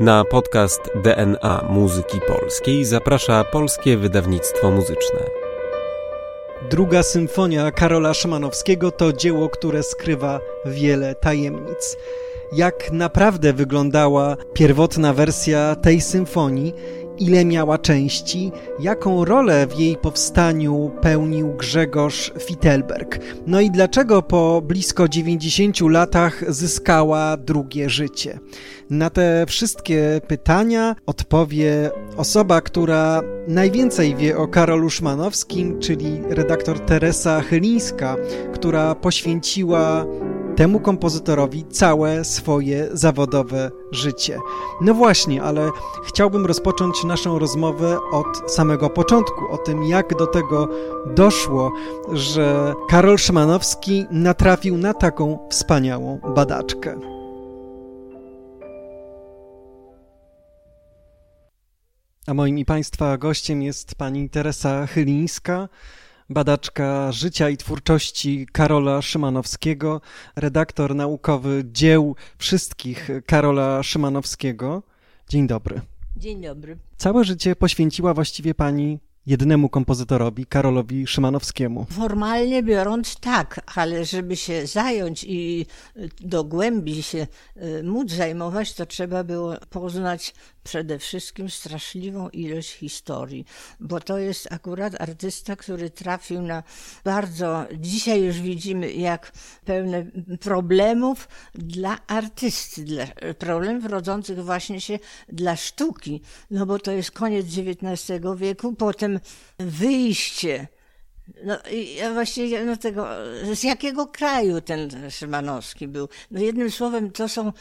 Na podcast DNA Muzyki Polskiej zaprasza Polskie Wydawnictwo Muzyczne. Druga symfonia Karola Szymanowskiego to dzieło, które skrywa wiele tajemnic. Jak naprawdę wyglądała pierwotna wersja tej symfonii ile miała części, jaką rolę w jej powstaniu pełnił Grzegorz Fittelberg. No i dlaczego po blisko 90 latach zyskała drugie życie. Na te wszystkie pytania odpowie osoba, która najwięcej wie o Karolu Szmanowskim, czyli redaktor Teresa Chylińska, która poświęciła temu kompozytorowi całe swoje zawodowe życie. No właśnie, ale chciałbym rozpocząć naszą rozmowę od samego początku, o tym jak do tego doszło, że Karol Szymanowski natrafił na taką wspaniałą badaczkę. A moim i Państwa gościem jest pani Teresa Chylińska, badaczka życia i twórczości Karola Szymanowskiego, redaktor naukowy dzieł wszystkich Karola Szymanowskiego. Dzień dobry. Dzień dobry. Całe życie poświęciła właściwie pani jednemu kompozytorowi, Karolowi Szymanowskiemu. Formalnie biorąc tak, ale żeby się zająć i dogłębnie się y, móc zajmować, to trzeba było poznać przede wszystkim straszliwą ilość historii, bo to jest akurat artysta, który trafił na bardzo, dzisiaj już widzimy, jak pełne problemów dla artysty, dla problemów rodzących właśnie się dla sztuki, no bo to jest koniec XIX wieku, potem wyjście no i właściwie no tego, z jakiego kraju ten Szymanowski był? No jednym słowem, to są,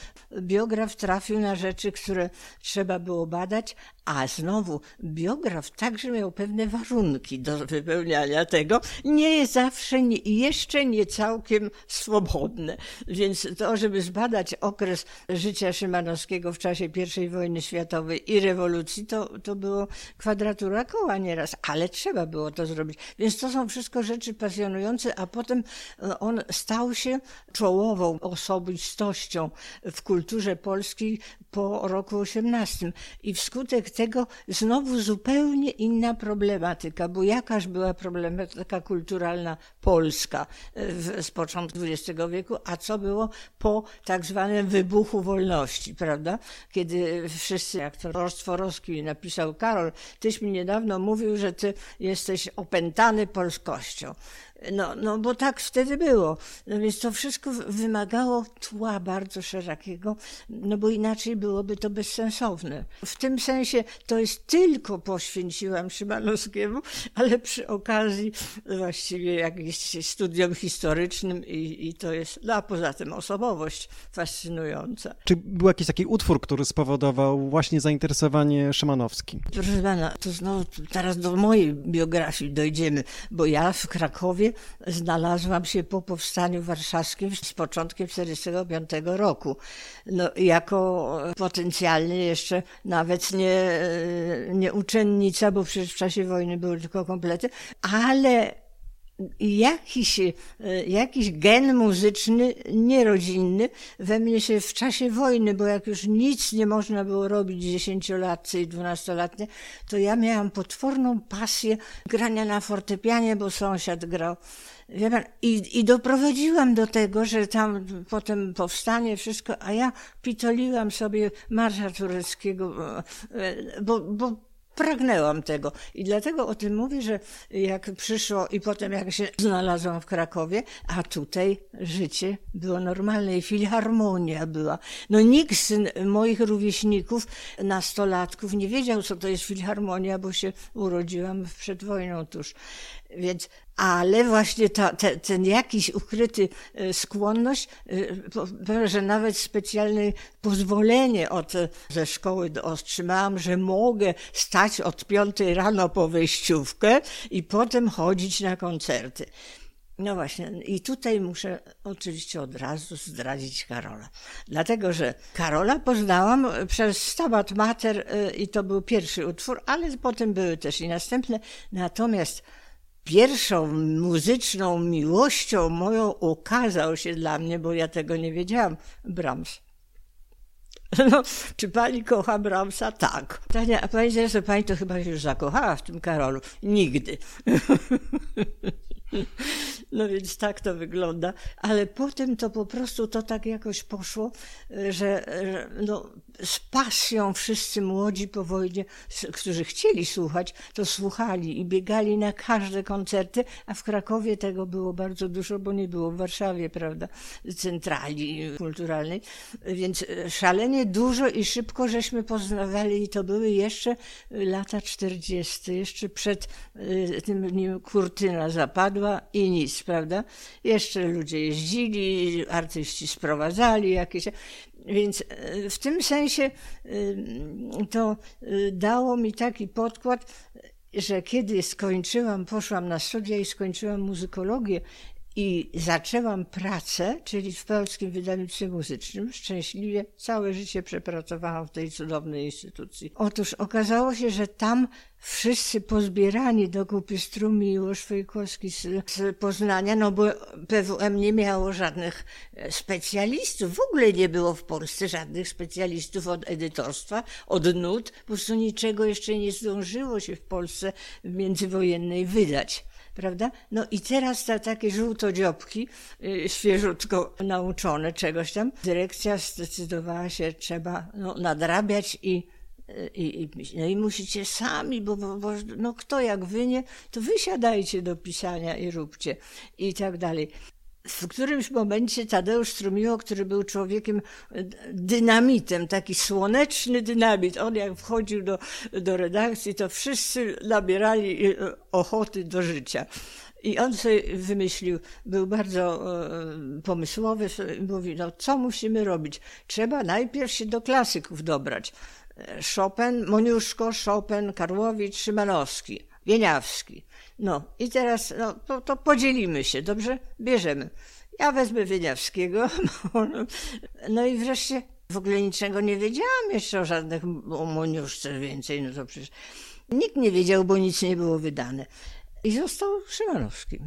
biograf trafił na rzeczy, które trzeba było badać, a znowu biograf także miał pewne warunki do wypełniania tego. Nie zawsze, nie, jeszcze nie całkiem swobodne. Więc to, żeby zbadać okres życia Szymanowskiego w czasie I wojny światowej i rewolucji, to, to było kwadratura koła nieraz, ale trzeba było to zrobić. Więc to są wszystko rzeczy pasjonujące, a potem e, on stał się czołową osobistością w kulturze polskiej po roku 18. I wskutek tego znowu zupełnie inna problematyka, bo jakaż była problematyka kulturalna polska e, z początku XX wieku, a co było po tak zwanym wybuchu wolności, prawda? Kiedy wszyscy, jak to Rostworowski napisał, Karol, tyś mi niedawno mówił, że ty jesteś opętany polskością. No, no bo tak wtedy było. No więc to wszystko wymagało tła bardzo szerokiego, no bo inaczej byłoby to bezsensowne. W tym sensie to jest tylko poświęciłam Szymanowskiemu, ale przy okazji właściwie jakimś studium historycznym i, i to jest, no a poza tym osobowość fascynująca. Czy był jakiś taki utwór, który spowodował właśnie zainteresowanie Szymanowskim? Proszę pana, to znowu teraz do mojej biografii dojdziemy, bo ja w Krakowie znalazłam się po powstaniu warszawskim z początkiem 1945 roku. No, jako potencjalnie jeszcze nawet nie, nie uczennica, bo przecież w czasie wojny były tylko komplety, ale jakiś, jakiś gen muzyczny, nierodzinny we mnie się w czasie wojny, bo jak już nic nie można było robić dziesięciolatce i dwunastolatnie, to ja miałam potworną pasję grania na fortepianie, bo sąsiad grał. I, I doprowadziłam do tego, że tam potem powstanie wszystko, a ja pitoliłam sobie marsza tureckiego, bo, bo pragnęłam tego. I dlatego o tym mówię, że jak przyszło i potem jak się znalazłam w Krakowie, a tutaj życie było normalne i filharmonia była. No nikt z moich rówieśników, nastolatków nie wiedział, co to jest filharmonia, bo się urodziłam przed wojną tuż. Więc, ale właśnie ta, te, ten jakiś ukryty e, skłonność, e, że nawet specjalne pozwolenie od, ze szkoły otrzymałam, że mogę stać od piątej rano po wejściówkę i potem chodzić na koncerty. No właśnie, i tutaj muszę oczywiście od razu zdradzić Karola. Dlatego, że Karola poznałam przez Stabat Mater e, i to był pierwszy utwór, ale potem były też i następne. Natomiast pierwszą muzyczną miłością moją okazał się dla mnie, bo ja tego nie wiedziałam, Brahms. No, czy pani kocha Brahmsa? Tak. Tania, a pani zresztą, pani to chyba się już zakochała w tym Karolu. Nigdy. No więc tak to wygląda, ale potem to po prostu to tak jakoś poszło, że, no, z pasją wszyscy młodzi po wojnie, którzy chcieli słuchać, to słuchali i biegali na każde koncerty, a w Krakowie tego było bardzo dużo, bo nie było w Warszawie, prawda, centrali kulturalnej, więc szalenie dużo i szybko żeśmy poznawali i to były jeszcze lata 40., jeszcze przed y, tym dniem kurtyna zapadła i nic, prawda? Jeszcze ludzie jeździli, artyści sprowadzali jakieś. Więc e, w tym sensie e, to e, dało mi taki podkład, że kiedy skończyłam, poszłam na studia i skończyłam muzykologię i zaczęłam pracę, czyli w Polskim Wydawnictwie Muzycznym. Szczęśliwie całe życie przepracowałam w tej cudownej instytucji. Otóż okazało się, że tam wszyscy pozbierani do kupy Strumi i Łoszwejkowski z, z Poznania, no bo PWM nie miało żadnych e, specjalistów. W ogóle nie było w Polsce żadnych specjalistów od edytorstwa, od nut. Po prostu niczego jeszcze nie zdążyło się w Polsce międzywojennej wydać prawda? No i teraz ta, takie żółtodziobki, yy, świeżutko nauczone czegoś tam, dyrekcja zdecydowała się, trzeba no, nadrabiać i y, i, i, no i musicie sami, bo, bo, bo, no kto jak wy nie, to wysiadajcie do pisania i róbcie i tak dalej w którymś momencie Tadeusz Strumiło, który był człowiekiem e, dynamitem, taki słoneczny dynamit, on jak wchodził do, do redakcji, to wszyscy nabierali e, ochoty do życia. I on sobie wymyślił, był bardzo e, pomysłowy, mówi, no co musimy robić? Trzeba najpierw się do klasyków dobrać. Chopin, Moniuszko, Chopin, Karłowicz, Szymanowski, Wieniawski. No i teraz no, to, to podzielimy się, dobrze? Bierzemy. Ja wezmę Wieniawskiego. No i wreszcie w ogóle niczego nie wiedziałam jeszcze o żadnych o Moniuszce więcej. No to przecież nikt nie wiedział, bo nic nie było wydane. I został Szymanowski.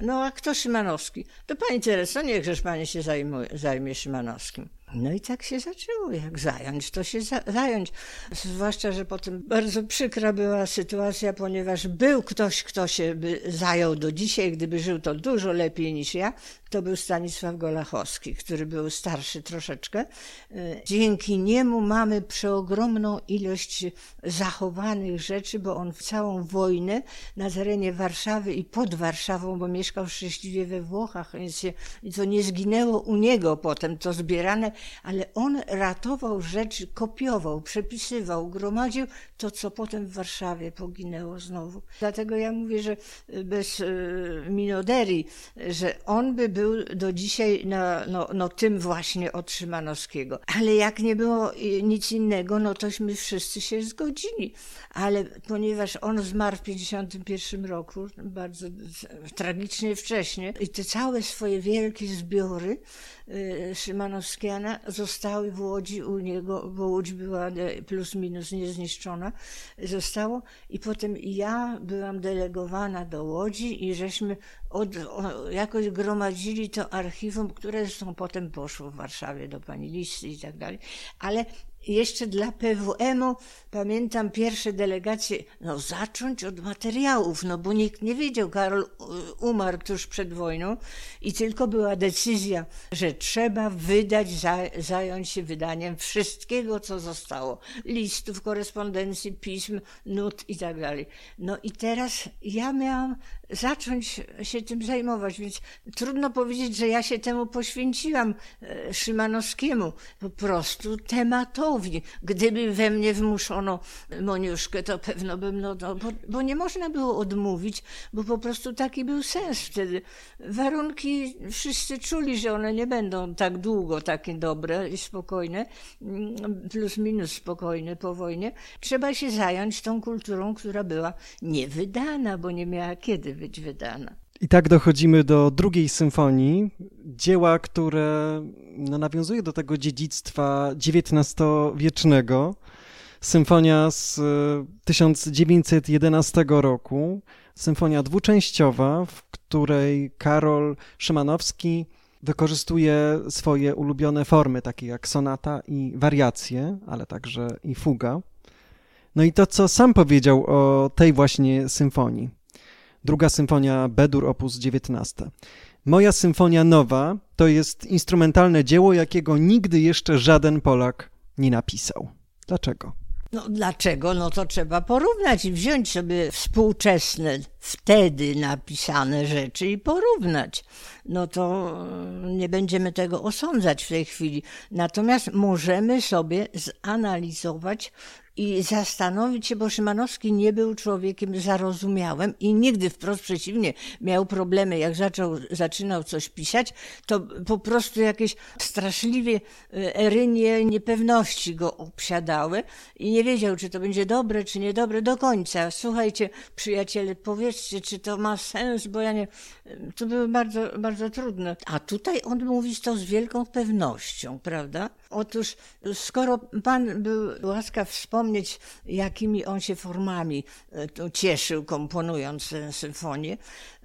No a kto Szymanowski? To pani Tereso, niechżeż pani się zajmuje, zajmie Szymanowskim. No i tak się zaczęło, jak zająć, to się za zająć. Zwłaszcza, że potem bardzo przykra była sytuacja, ponieważ był ktoś, kto się by zajął do dzisiaj, gdyby żył to dużo lepiej niż ja, to był Stanisław Golachowski, który był starszy troszeczkę. Dzięki niemu mamy przeogromną ilość zachowanych rzeczy, bo on w całą wojnę na terenie Warszawy i pod Warszawą, bo mieszkał szczęśliwie we Włochach, więc się, to nie zginęło u niego potem, to zbierane ale on ratował rzeczy, kopiował, przepisywał, gromadził to, co potem w Warszawie poginęło znowu. Dlatego ja mówię, że bez e, Minoderii, że on by był do dzisiaj na, no, no, tym właśnie od Szymanowskiego. Ale jak nie było nic innego, no tośmy wszyscy się zgodzili. Ale ponieważ on zmarł w 51 roku, bardzo tragicznie wcześnie, i te całe swoje wielkie zbiory y, Zostały w Łodzi u niego, bo Łódź była plus minus niezniszczona, zostało. I potem ja byłam delegowana do Łodzi i żeśmy od, jakoś gromadzili to archiwum, które zresztą potem poszło w Warszawie do pani Listy i tak dalej, ale jeszcze dla PWM-u pamiętam pierwsze delegacje, no zacząć od materiałów, no bo nikt nie wiedział, Karol umarł tuż przed wojną i tylko była decyzja, że trzeba wydać, zająć się wydaniem wszystkiego, co zostało. Listów, korespondencji, pism, nut i tak dalej. No i teraz ja miałam zacząć się tym zajmować, więc trudno powiedzieć, że ja się temu poświęciłam e, Szymanowskiemu, po prostu tematowi. Gdyby we mnie wmuszono Moniuszkę, to pewno bym, no, no bo, bo, nie można było odmówić, bo po prostu taki był sens wtedy. Warunki wszyscy czuli, że one nie będą tak długo takie dobre i spokojne, mm, plus minus spokojne po wojnie. Trzeba się zająć tą kulturą, która była niewydana, bo nie miała kiedy być wydana. I tak dochodzimy do drugiej symfonii, dzieła, które no, nawiązuje do tego dziedzictwa XIX-wiecznego. Symfonia z 1911 roku, symfonia dwuczęściowa, w której Karol Szymanowski wykorzystuje swoje ulubione formy, takie jak sonata i wariacje, ale także i fuga. No i to, co sam powiedział o tej właśnie symfonii. Druga symfonia Bedur op. 19. Moja symfonia nowa to jest instrumentalne dzieło, jakiego nigdy jeszcze żaden Polak nie napisał. Dlaczego? No dlaczego? No to trzeba porównać i wziąć sobie współczesne, wtedy napisane rzeczy i porównać. No to nie będziemy tego osądzać w tej chwili. Natomiast możemy sobie zanalizować i zastanowić się, bo Szymanowski nie był człowiekiem zarozumiałym i nigdy wprost przeciwnie miał problemy. Jak zaczął, zaczynał coś pisać, to po prostu jakieś straszliwie e, erynie niepewności go obsiadały i nie wiedział, czy to będzie dobre, czy niedobre do końca. Słuchajcie, przyjaciele, czy to ma sens, bo ja nie... To było bardzo, bardzo trudne. A tutaj on mówi to z wielką pewnością, prawda? Otóż, skoro pan był łaskaw wspomnieć, jakimi on się formami e, cieszył, komponując tę symfonię,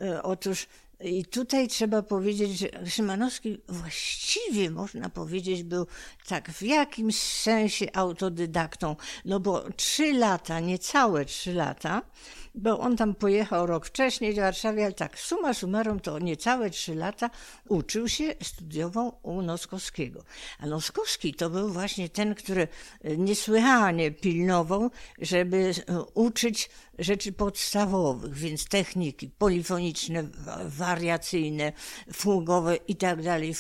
e, otóż i tutaj trzeba powiedzieć, że Szymanowski właściwie można powiedzieć był tak w jakimś sensie autodydaktą, no bo trzy lata, niecałe trzy lata, bo on tam pojechał rok wcześniej do Warszawy, ale tak suma summarum to niecałe trzy lata uczył się, studiował u Noskowskiego. A Noskowski to był właśnie ten, który niesłychanie pilnował, żeby uczyć rzeczy podstawowych, więc techniki polifoniczne, wariacyjne, fugowe i tak dalej.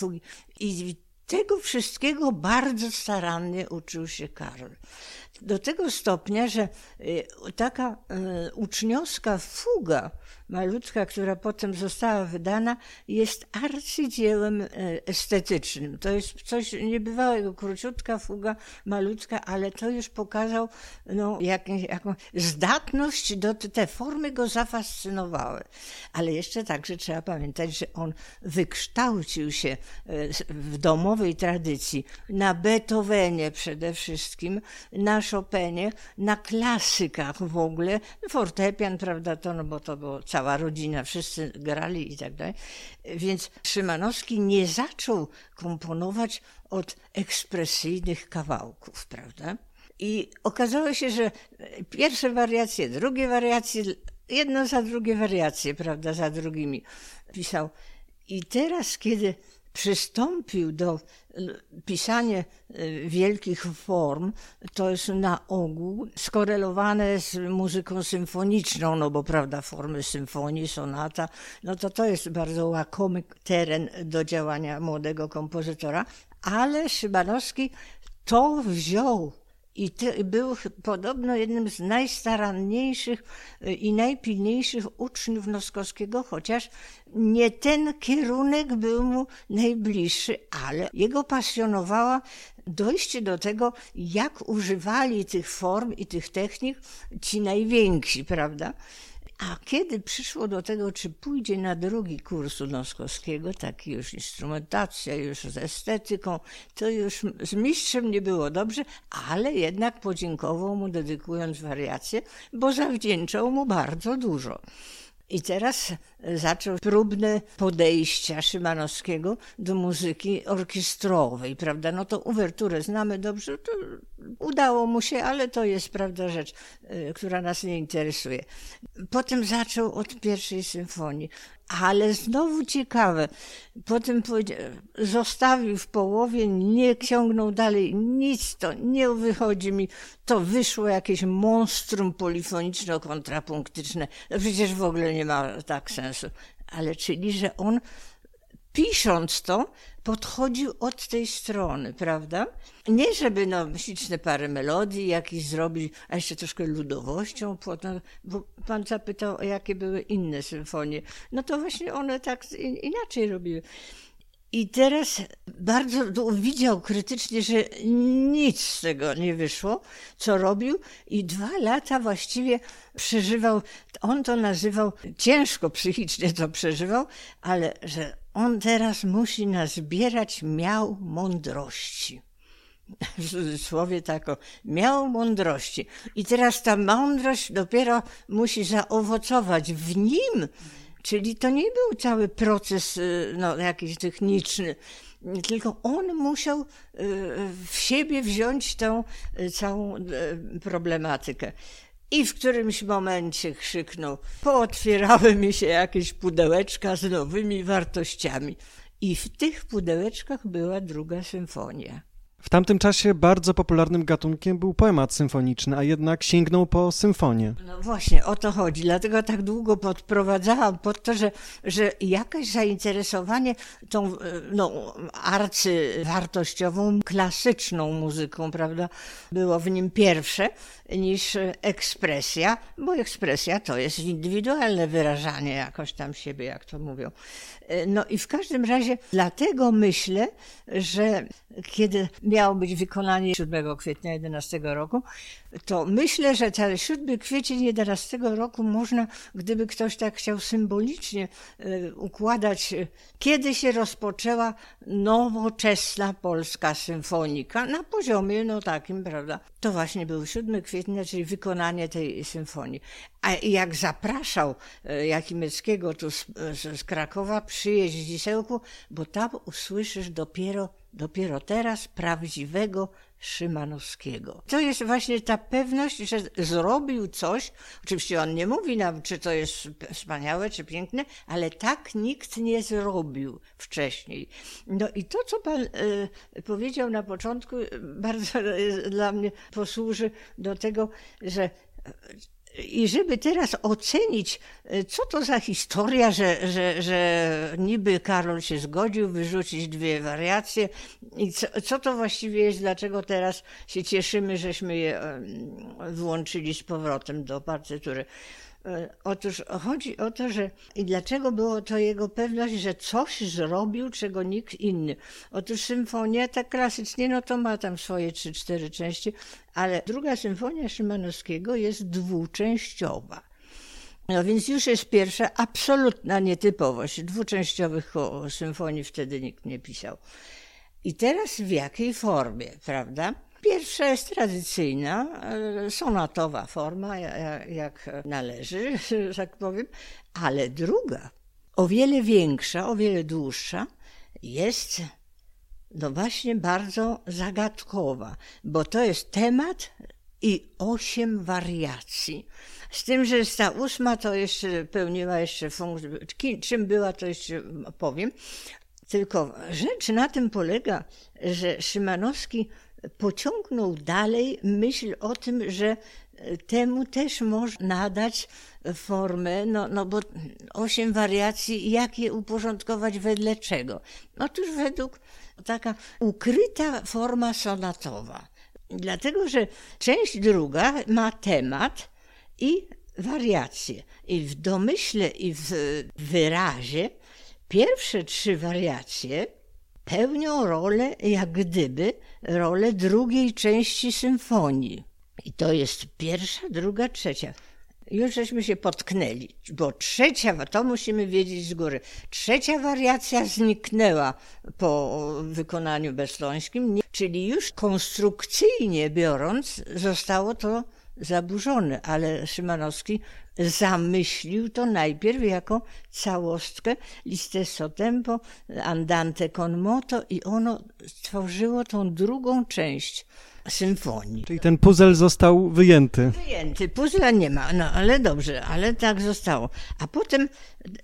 I tego wszystkiego bardzo starannie uczył się Karol do tego stopnia, że y, taka y, uczniowska fuga malutka, która potem została wydana, jest arcydziełem e, estetycznym. To jest coś niebywałego, króciutka fuga, malutka, ale to już pokazał no, jak, jaką zdatność, do, te formy go zafascynowały. Ale jeszcze także trzeba pamiętać, że on wykształcił się e, w domowej tradycji na Beethovenie przede wszystkim, na Chopinie, na klasykach w ogóle, fortepian, prawda, to, no bo to było całe cała rodzina, wszyscy grali i tak dalej. Więc Szymanowski nie zaczął komponować od ekspresyjnych kawałków, prawda? I okazało się, że pierwsze wariacje, drugie wariacje, jedno za drugie wariacje, prawda, za drugimi pisał. I teraz, kiedy przystąpił do pisania e, wielkich form, to jest na ogół skorelowane z muzyką symfoniczną, no bo prawda, formy symfonii, sonata, no to to jest bardzo łakomy teren do działania młodego kompozytora, ale Szymanowski to wziął i był podobno jednym z najstaranniejszych y, i najpilniejszych uczniów Noskowskiego, chociaż nie ten kierunek był mu najbliższy, ale jego pasjonowała dojście do tego, jak używali tych form i tych technik ci najwięksi, prawda? A kiedy przyszło do tego, czy pójdzie na drugi kurs u Noskowskiego, taki już instrumentacja, już z estetyką, to już z mistrzem nie było dobrze, ale jednak podziękował mu, dedykując wariacje, bo zawdzięczał mu bardzo dużo. I teraz zaczął próbne podejścia Szymanowskiego do muzyki orkiestrowej, prawda? No to uwerturę znamy dobrze, to udało mu się, ale to jest, prawda, rzecz, y, która nas nie interesuje. Potem zaczął od pierwszej symfonii, ale znowu ciekawe. Potem zostawił w połowie, nie ciągnął dalej, nic to nie wychodzi mi. To wyszło jakieś monstrum polifoniczno-kontrapunktyczne. No przecież w ogóle nie ma tak sensu. Ale czyli, że on pisząc to, podchodził od tej strony, prawda? Nie, żeby no, śliczne parę melodii jakiś zrobić, a jeszcze troszkę ludowością, bo pan zapytał, jakie były inne symfonie. No to właśnie one tak inaczej robiły. I teraz bardzo widział krytycznie, że nic z tego nie wyszło, co robił, i dwa lata właściwie przeżywał. On to nazywał, ciężko psychicznie to przeżywał, ale że on teraz musi nazbierać miał mądrości. W cudzysłowie tako, miał mądrości. I teraz ta mądrość dopiero musi zaowocować w nim Czyli to nie był cały proces y, no, jakiś techniczny, tylko on musiał y, w siebie wziąć tą y, całą problematykę. I w którymś momencie krzyknął: Pootwierały mi się jakieś pudełeczka z nowymi wartościami. I w tych pudełeczkach była druga symfonia. W tamtym czasie bardzo popularnym gatunkiem był poemat symfoniczny, a jednak sięgnął po symfonię. No właśnie, o to chodzi. Dlatego tak długo podprowadzałam pod to, że, że jakaś zainteresowanie tą no, arcywartościową, klasyczną muzyką, prawda, było w nim pierwsze niż ekspresja, bo ekspresja to jest indywidualne wyrażanie jakoś tam siebie, jak to mówią. No i w każdym razie dlatego myślę, że kiedy miało być wykonanie 7 kwietnia 11 roku, to myślę, że ten 7 kwiecień 11 roku można, gdyby ktoś tak chciał symbolicznie e, układać, e, kiedy się rozpoczęła nowoczesna polska symfonika na poziomie no takim, prawda? To właśnie był 7 kwietnia, czyli wykonanie tej symfonii. A jak zapraszał e, Jakimeckiego tu z, z Krakowa, przyjeźdź w Dzisełku, bo tam usłyszysz dopiero, dopiero teraz prawdziwego Szymanowskiego. To jest właśnie ta pewność, że zrobił coś. Oczywiście on nie mówi nam, czy to jest wspaniałe, czy piękne, ale tak nikt nie zrobił wcześniej. No i to, co pan y, powiedział na początku, bardzo y, dla mnie posłuży do tego, że i żeby teraz ocenić, e, co to za historia, że, że, że niby Karol się zgodził wyrzucić dwie wariacje i co, co to właściwie jest, dlaczego teraz się cieszymy, żeśmy je włączyli z powrotem do partytury. E, otóż chodzi o to, że i dlaczego było to jego pewność, że coś zrobił, czego nikt inny. Otóż symfonia tak klasycznie, no to ma tam swoje trzy, cztery części, ale druga symfonia Szymanowskiego jest dwuczęściowa. No więc już jest pierwsza absolutna nietypowość. Dwuczęściowych symfonii wtedy nikt nie pisał. I teraz w jakiej formie, prawda? Pierwsza jest tradycyjna, e, sonatowa forma, jak należy, że tak powiem, ale druga, o wiele większa, o wiele dłuższa, jest no właśnie bardzo zagadkowa, bo to jest temat i osiem wariacji. Z tym, że ta ósma to jeszcze pełniła jeszcze funkcję, czym była to jeszcze powiem. Tylko rzecz na tym polega, że Szymanowski pociągnął dalej myśl o tym, że temu też można nadać formę, no, no bo osiem wariacji, jak je uporządkować wedle czego? Otóż według taka ukryta forma sonatowa. Dlatego, że część druga ma temat i wariacje. I w domyśle i w wyrazie pierwsze trzy wariacje pełnią rolę, jak gdyby, rolę drugiej części symfonii. I to jest pierwsza, druga, trzecia. Już żeśmy się potknęli, bo trzecia, to musimy wiedzieć z góry, trzecia wariacja zniknęła po wykonaniu beslońskim, czyli już konstrukcyjnie biorąc zostało to zaburzone, ale Szymanowski zamyślił to najpierw jako całostkę listesso tempo, andante con moto i ono stworzyło tą drugą część symfonii. Czyli ten puzzle został wyjęty. Wyjęty, puzzle nie ma, no ale dobrze, ale tak zostało. A potem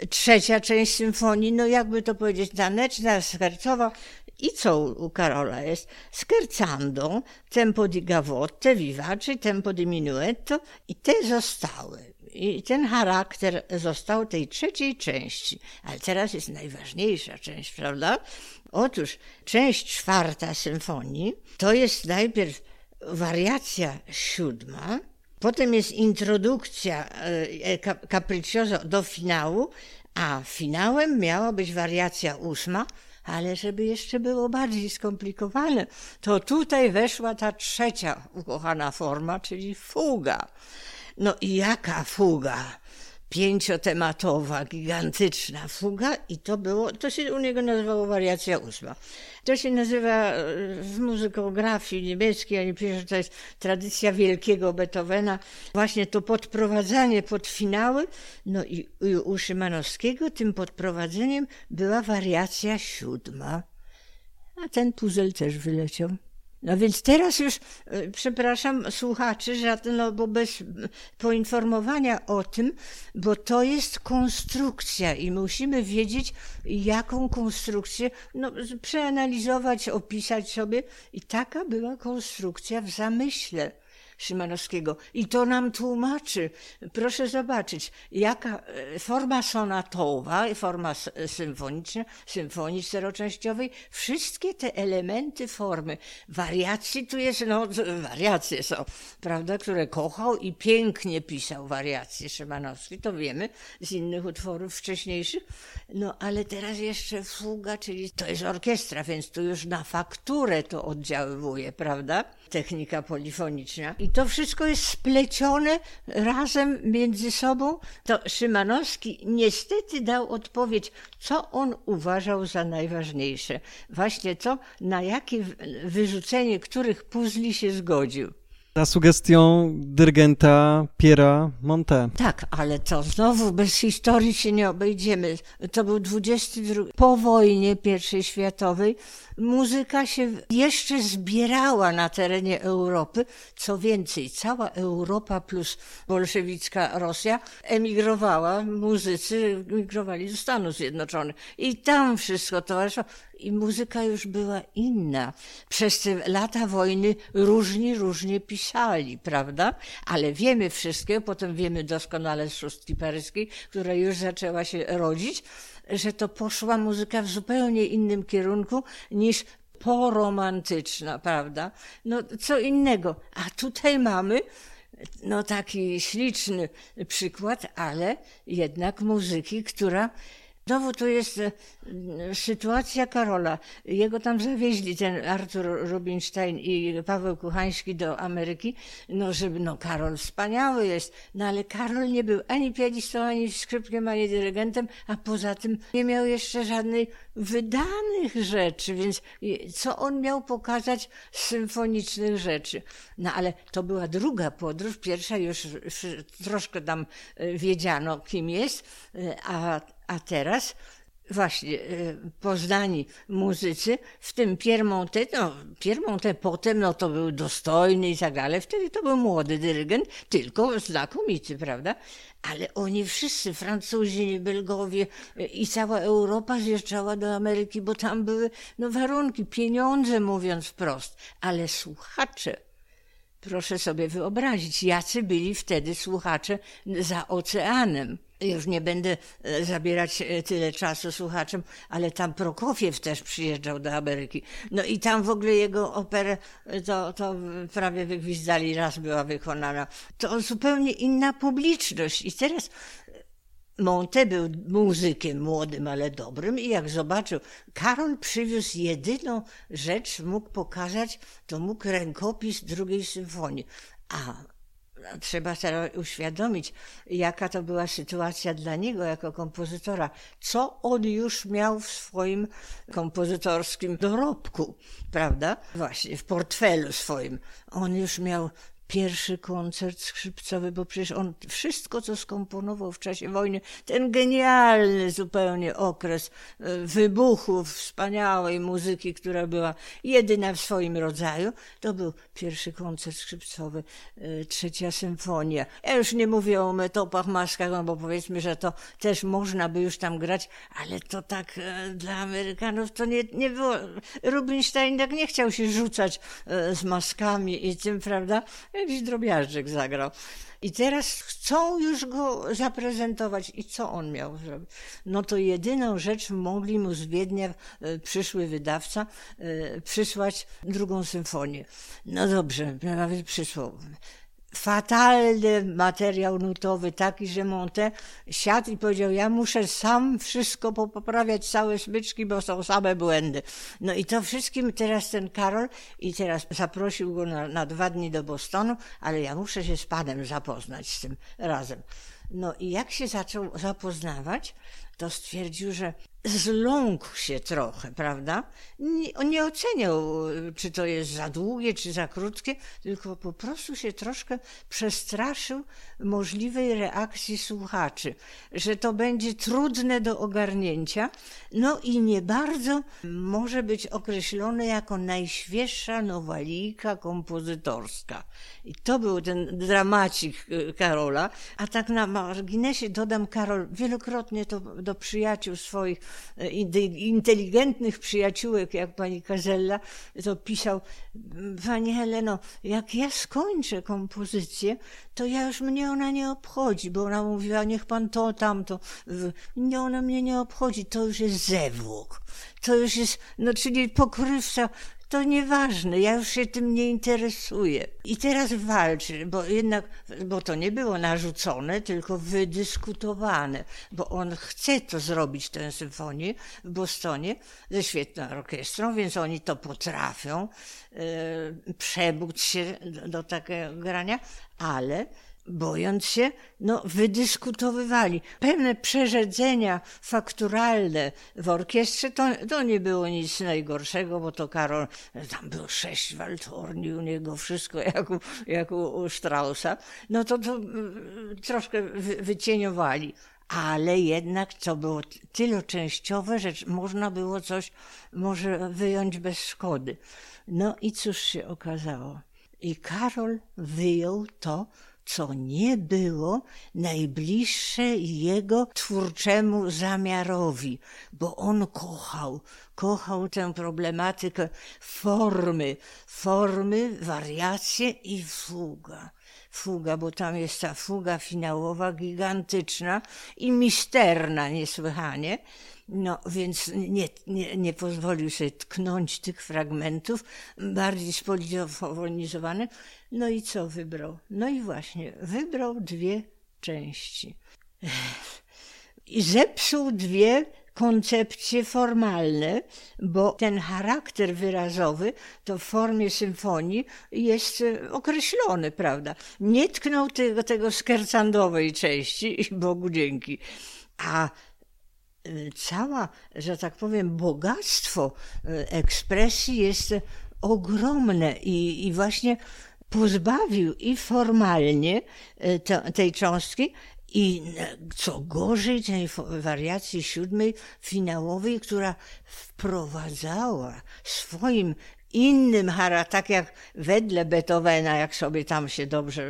trzecia część symfonii, no jakby to powiedzieć, taneczna, schercowa, i co u Karola jest? Scherzando, tempo di gavotte, vivace, tempo di minuetto i te zostały. I ten charakter został tej trzeciej części. Ale teraz jest najważniejsza część, prawda? Otóż część czwarta symfonii to jest najpierw wariacja siódma, potem jest introdukcja e, capricciosa do finału, a finałem miała być wariacja ósma, ale żeby jeszcze było bardziej skomplikowane, to tutaj weszła ta trzecia ukochana forma, czyli fuga. No i jaka fuga? Pięciotematowa, gigantyczna fuga i to było, to się u niego nazywało wariacja ósma. To się nazywa e, w muzykografii niemieckiej, oni piszą, że to jest tradycja wielkiego Beethovena, właśnie to podprowadzanie pod finały, no i u Szymanowskiego tym podprowadzeniem była wariacja siódma. A ten puzel też wyleciał. No więc teraz już, e, przepraszam słuchaczy, że no bo bez poinformowania o tym, bo to jest konstrukcja i musimy wiedzieć, jaką konstrukcję, no, przeanalizować, opisać sobie. I taka była konstrukcja w zamyśle. Szymanowskiego. I to nam tłumaczy. Proszę zobaczyć, jaka e, forma sonatowa, forma symfoniczna, symfonii czteroczęściowej, wszystkie te elementy formy. Wariacji tu jest, no wariacje są, prawda, które kochał i pięknie pisał wariacje Szymanowski, to wiemy z innych utworów wcześniejszych. No ale teraz jeszcze fuga, czyli to jest orkiestra, więc tu już na fakturę to oddziaływuje, prawda? Technika polifoniczna. I to wszystko jest splecione razem między sobą. To Szymanowski niestety dał odpowiedź, co on uważał za najważniejsze. Właśnie to, na jakie wyrzucenie których puzli się zgodził za sugestią dyrygenta Piera Monte. Tak, ale to znowu bez historii się nie obejdziemy. To był 22. Po wojnie I światowej muzyka się jeszcze zbierała na terenie Europy. Co więcej, cała Europa plus bolszewicka Rosja emigrowała, muzycy emigrowali do Stanów Zjednoczonych. I tam wszystko towarzyszyło i muzyka już była inna. Przez te lata wojny różni różnie pisali, prawda? Ale wiemy wszystkiego, potem wiemy doskonale z szóstki paryskiej, która już zaczęła się rodzić, że to poszła muzyka w zupełnie innym kierunku niż poromantyczna, prawda? No co innego. A tutaj mamy no taki śliczny przykład, ale jednak muzyki, która Znowu to jest e, sytuacja Karola. Jego tam zawieźli, ten Artur Rubinstein i Paweł Kuchański do Ameryki, no żeby, no Karol wspaniały jest, no ale Karol nie był ani pianistą, ani skrzypkiem, ani dyrygentem, a poza tym nie miał jeszcze żadnej wydanych rzeczy, więc co on miał pokazać symfonicznych rzeczy? No ale to była druga podróż, pierwsza już troszkę tam e, wiedziano, kim jest, e, a a teraz właśnie e, poznani muzycy, w tym Piermonte, no Piermonte potem no to był dostojny i tak dalej, wtedy to był młody dyrygent, tylko znakomity, prawda? Ale oni wszyscy, Francuzi, Belgowie e, i cała Europa zjeżdżała do Ameryki, bo tam były no warunki, pieniądze mówiąc wprost, ale słuchacze Proszę sobie wyobrazić, jacy byli wtedy słuchacze za oceanem. Już nie będę e, zabierać e, tyle czasu słuchaczom, ale tam Prokofiew też przyjeżdżał do Ameryki. No i tam w ogóle jego operę e, to, to prawie wygwizdali, raz była wykonana. To zupełnie inna publiczność. I teraz Monte był muzykiem młodym, ale dobrym i jak zobaczył, Karol przywiózł jedyną rzecz, mógł pokazać, to mógł rękopis drugiej symfonii. A trzeba sobie uświadomić, jaka to była sytuacja dla niego jako kompozytora, co on już miał w swoim kompozytorskim dorobku, prawda? Właśnie w portfelu swoim. On już miał pierwszy koncert skrzypcowy, bo przecież on wszystko, co skomponował w czasie wojny, ten genialny zupełnie okres e, wybuchu wspaniałej muzyki, która była jedyna w swoim rodzaju, to był pierwszy koncert skrzypcowy, e, trzecia symfonia. Ja już nie mówię o metopach, maskach, no bo powiedzmy, że to też można by już tam grać, ale to tak e, dla Amerykanów to nie, nie było. Rubinstein tak nie chciał się rzucać z maskami i tym, prawda? Jakiś drobiażdżek zagrał. I teraz chcą już go zaprezentować. I co on miał zrobić? No to jedyną rzecz mogli mu z Wiednia e, przyszły wydawca e, przysłać drugą symfonię. No dobrze, nawet przysłał fatalny materiał nutowy, taki, że Monte siadł i powiedział, ja muszę sam wszystko poprawiać, całe smyczki, bo są same błędy. No i to wszystkim teraz ten Karol i teraz zaprosił go na, na dwa dni do Bostonu, ale ja muszę się z panem zapoznać z tym razem. No i jak się zaczął zapoznawać, to stwierdził, że zląkł się trochę, prawda? Nie, on nie oceniał, czy to jest za długie, czy za krótkie, tylko po prostu się troszkę przestraszył możliwej reakcji słuchaczy, że to będzie trudne do ogarnięcia, no i nie bardzo może być określone jako najświeższa nowalijka kompozytorska. I to był ten dramacik y, Karola, a tak na marginesie dodam, Karol wielokrotnie to do przyjaciół swoich inteligentnych przyjaciółek, jak pani Kazella, to pisał, pani Heleno, jak ja skończę kompozycję, to ja już mnie ona nie obchodzi, bo ona mówiła, niech pan to, tamto. Nie, ona mnie nie obchodzi, to już jest zewłok. To już jest, no czyli pokrywca to nieważne, ja już się tym nie interesuję. I teraz walczy, bo jednak, bo to nie było narzucone, tylko wydyskutowane, bo on chce to zrobić, tę symfonię w Bostonie ze świetną orkiestrą, więc oni to potrafią, yy, przebudź się do, do takiego grania, ale bojąc się, no, wydyskutowywali. Pewne przerzedzenia fakturalne w orkiestrze to, to nie było nic najgorszego, bo to Karol, tam było sześć waltorni u niego, wszystko jak u, jak u, Straussa, no to, to mm, troszkę wy, wycieniowali. Ale jednak to było tyle częściowe, że można było coś może wyjąć bez szkody. No i cóż się okazało? I Karol wyjął to, co nie było najbliższe jego twórczemu zamiarowi, bo on kochał, kochał tę problematykę formy, formy, wariacje i fuga fuga, bo tam jest ta fuga finałowa gigantyczna i misterna niesłychanie. No więc nie, nie, nie pozwolił sobie tknąć tych fragmentów, bardziej spolizowane. No i co wybrał? No i właśnie, wybrał dwie części. I zepsuł dwie koncepcje formalne, bo ten charakter wyrazowy to w formie symfonii jest określony, prawda? Nie tknął tego, tego skercandowej części i Bogu dzięki. A cała, że tak powiem, bogactwo e, ekspresji jest ogromne i, i właśnie pozbawił i formalnie te, tej cząstki, i co gorzej, tej wariacji siódmej, finałowej, która wprowadzała swoim innym hara, tak jak wedle Beethovena, jak sobie tam się dobrze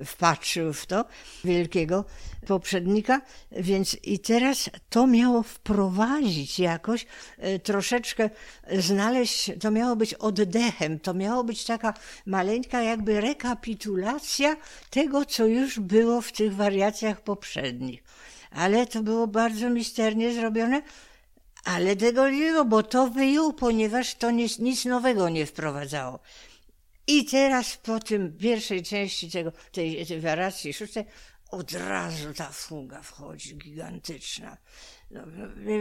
e, wpatrzył w to, wielkiego poprzednika. Więc i teraz to miało wprowadzić jakoś, e, troszeczkę znaleźć, to miało być oddechem, to miało być taka maleńka jakby rekapitulacja tego, co już było w tych wariacjach poprzednich. Ale to było bardzo misternie zrobione, ale tego nie było, bo to wyjął, ponieważ to nic, nic nowego nie wprowadzało. I teraz po tym pierwszej części tego, tej, tej wariacji szóstej od razu ta fuga wchodzi, gigantyczna. No,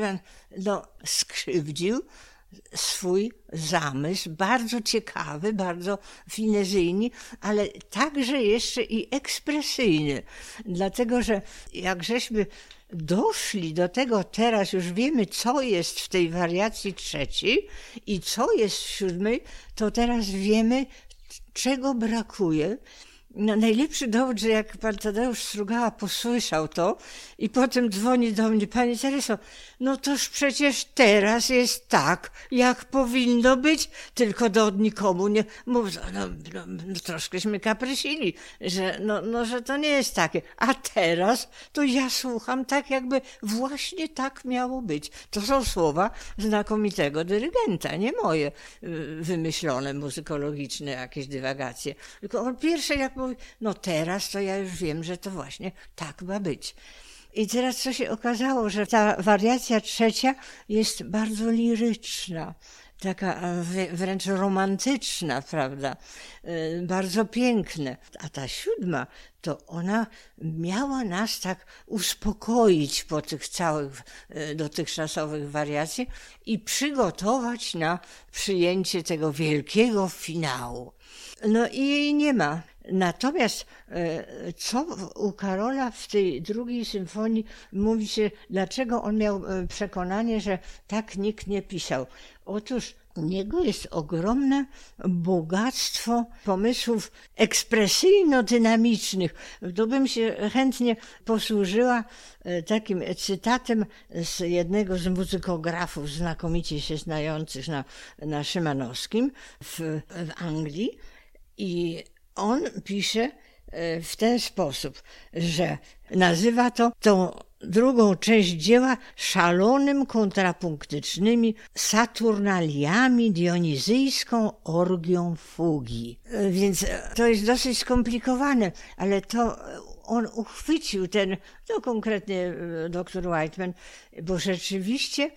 pan, no, skrzywdził swój zamysł, bardzo ciekawy, bardzo finezyjny, ale także jeszcze i ekspresyjny. Dlatego, że jak żeśmy doszli do tego teraz, już wiemy, co jest w tej wariacji trzeciej i co jest w siódmej, to teraz wiemy, czego brakuje no, najlepszy dowód, że jak pan Tadeusz Strugała posłyszał to i potem dzwoni do mnie, pani Tereso, no toż przecież teraz jest tak, jak powinno być, tylko do nikomu nie mów, no, no, no troszkęśmy kaprysili, że, no, no, że to nie jest takie. A teraz to ja słucham tak, jakby właśnie tak miało być. To są słowa znakomitego dyrygenta, nie moje y, wymyślone, muzykologiczne jakieś dywagacje. Tylko on pierwsze jak no teraz to ja już wiem, że to właśnie tak ma być. I teraz co się okazało, że ta wariacja trzecia jest bardzo liryczna, taka wręcz romantyczna, prawda? Y, bardzo piękne. A ta siódma, to ona miała nas tak uspokoić po tych całych y, dotychczasowych wariacji i przygotować na przyjęcie tego wielkiego finału. No i jej nie ma. Natomiast e, co u Karola w tej drugiej symfonii mówi się, dlaczego on miał e, przekonanie, że tak nikt nie pisał? Otóż u niego jest ogromne bogactwo pomysłów ekspresyjno-dynamicznych. To bym się chętnie posłużyła e, takim cytatem z jednego z muzykografów znakomicie się znających na, na Szymanowskim w, w Anglii. I on pisze e, w ten sposób, że nazywa to tą drugą część dzieła szalonym kontrapunktycznymi saturnaliami dionizyjską orgią fugi. E, więc e, to jest dosyć skomplikowane, ale to on uchwycił ten, to konkretnie dr Whiteman, bo rzeczywiście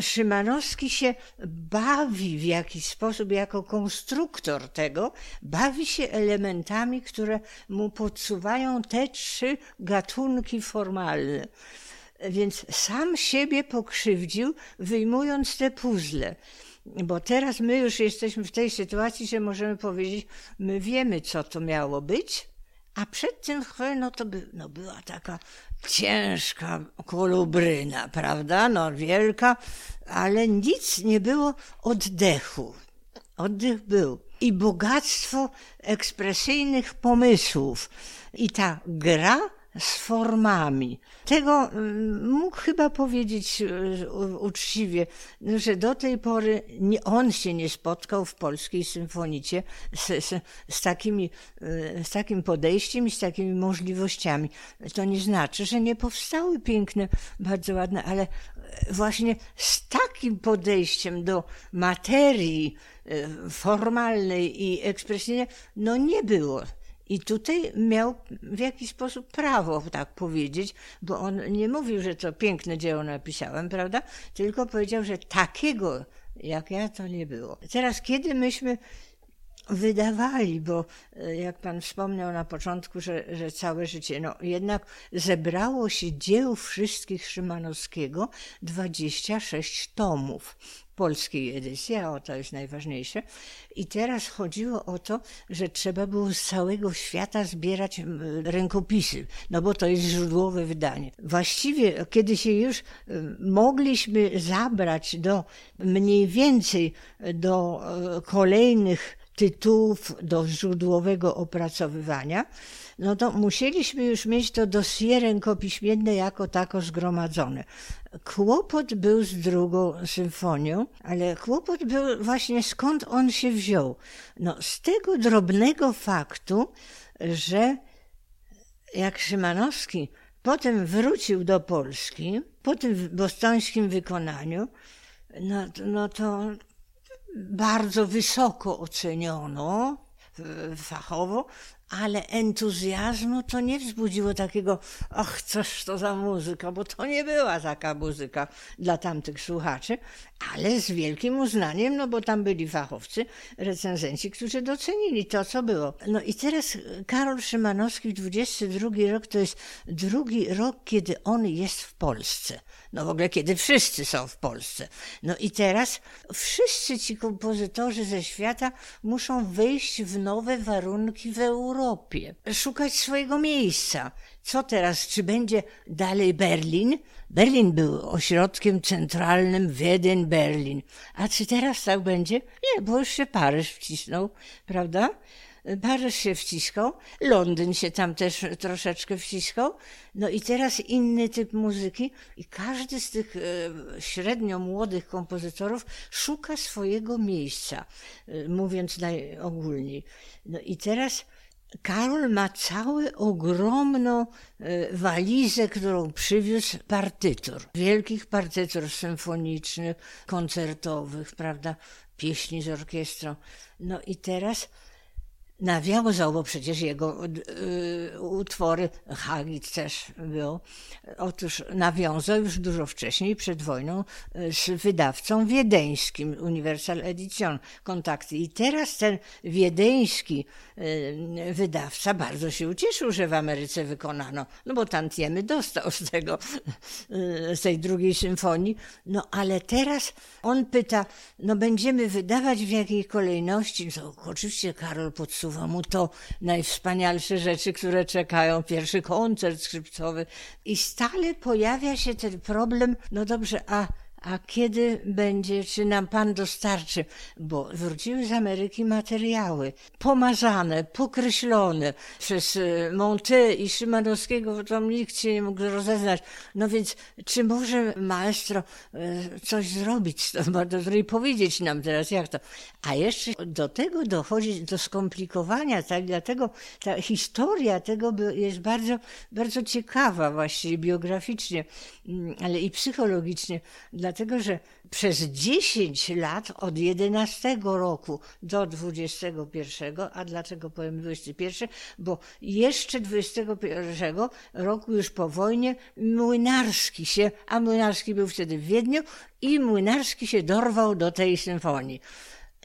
Szymanowski się bawi w jakiś sposób, jako konstruktor tego, bawi się elementami, które mu podsuwają te trzy gatunki formalne. Więc sam siebie pokrzywdził, wyjmując te puzzle. Bo teraz my już jesteśmy w tej sytuacji, że możemy powiedzieć, my wiemy, co to miało być, a przed tym no to by, no była taka ciężka kolubryna, prawda? No wielka, ale nic nie było oddechu. Oddech był. I bogactwo ekspresyjnych pomysłów. I ta gra z formami. Tego mm, mógł chyba powiedzieć e, uczciwie, że do tej pory on się nie spotkał w polskiej symfonicie z, z, z, takimi, e, z takim podejściem i z takimi możliwościami. To nie znaczy, że nie powstały piękne, bardzo ładne, ale właśnie z takim podejściem do materii formalnej i ekspresyjnej, no nie było. I tutaj miał w jakiś sposób prawo tak powiedzieć, bo on nie mówił, że to piękne dzieło napisałem, prawda? Tylko powiedział, że takiego jak ja to nie było. Teraz, kiedy myśmy wydawali, bo e, jak pan wspomniał na początku, że, że całe życie, no jednak zebrało się dzieł wszystkich Szymanowskiego 26 tomów polskiej edycji, a o to jest najważniejsze. I teraz chodziło o to, że trzeba było z całego świata zbierać rękopisy, no bo to jest źródłowe wydanie. Właściwie, kiedy się już mogliśmy zabrać do mniej więcej do e, kolejnych tytułów do źródłowego opracowywania, no to musieliśmy już mieć to dossier rękopiśmienne jako tako zgromadzone. Kłopot był z drugą symfonią, ale kłopot był właśnie skąd on się wziął. No z tego drobnego faktu, że jak Szymanowski potem wrócił do Polski, po tym bostońskim wykonaniu, no, no to bardzo wysoko oceniono fachowo, ale entuzjazmu to nie wzbudziło takiego, ach, coś to za muzyka, bo to nie była taka muzyka dla tamtych słuchaczy, ale z wielkim uznaniem, no bo tam byli fachowcy, recenzenci, którzy docenili to, co było. No i teraz Karol Szymanowski, 22 rok, to jest drugi rok, kiedy on jest w Polsce. No w ogóle, kiedy wszyscy są w Polsce. No i teraz wszyscy ci kompozytorzy ze świata muszą wejść w nowe warunki w Europie, szukać swojego miejsca. Co teraz? Czy będzie dalej Berlin? Berlin był ośrodkiem centralnym, Wiedeń, Berlin. A czy teraz tak będzie? Nie, bo już się Paryż wcisnął, prawda? Paryż się wciskał, Londyn się tam też troszeczkę wciskał, no i teraz inny typ muzyki i każdy z tych e, średnio młodych kompozytorów szuka swojego miejsca, e, mówiąc najogólniej. No i teraz Karol ma całą ogromną e, walizę, którą przywiózł partytur. Wielkich partytur symfonicznych, koncertowych, prawda, pieśni z orkiestrą. No i teraz nawiązał, bo przecież jego y, utwory, Hagit też był, otóż nawiązał już dużo wcześniej, przed wojną, y, z wydawcą wiedeńskim, Universal Edition, kontakty. I teraz ten wiedeński y, wydawca bardzo się ucieszył, że w Ameryce wykonano, no bo tantiemy dostał z tego, z tej drugiej symfonii, no ale teraz on pyta, no będziemy wydawać w jakiej kolejności, no, oczywiście Karol podsuwa nasuwa mu to najwspanialsze rzeczy, które czekają, pierwszy koncert skrzypcowy. I stale pojawia się ten problem, no dobrze, a a kiedy będzie, czy nam pan dostarczy, bo wróciły z Ameryki materiały pomazane, pokreślone przez e, Monte i Szymanowskiego, bo tam nikt się nie mógł rozeznać. No więc, czy może maestro e, coś zrobić z tym, i powiedzieć nam teraz, jak to. A jeszcze do tego dochodzi do skomplikowania, tak? Dlatego ta historia tego jest bardzo, bardzo ciekawa właściwie biograficznie, mm, ale i psychologicznie. Dla dlatego że przez 10 lat, od 11 roku do 21, a dlaczego powiem 21? Bo jeszcze 21 roku, już po wojnie, Młynarski się, a Młynarski był wtedy w Wiedniu, i Młynarski się dorwał do tej symfonii.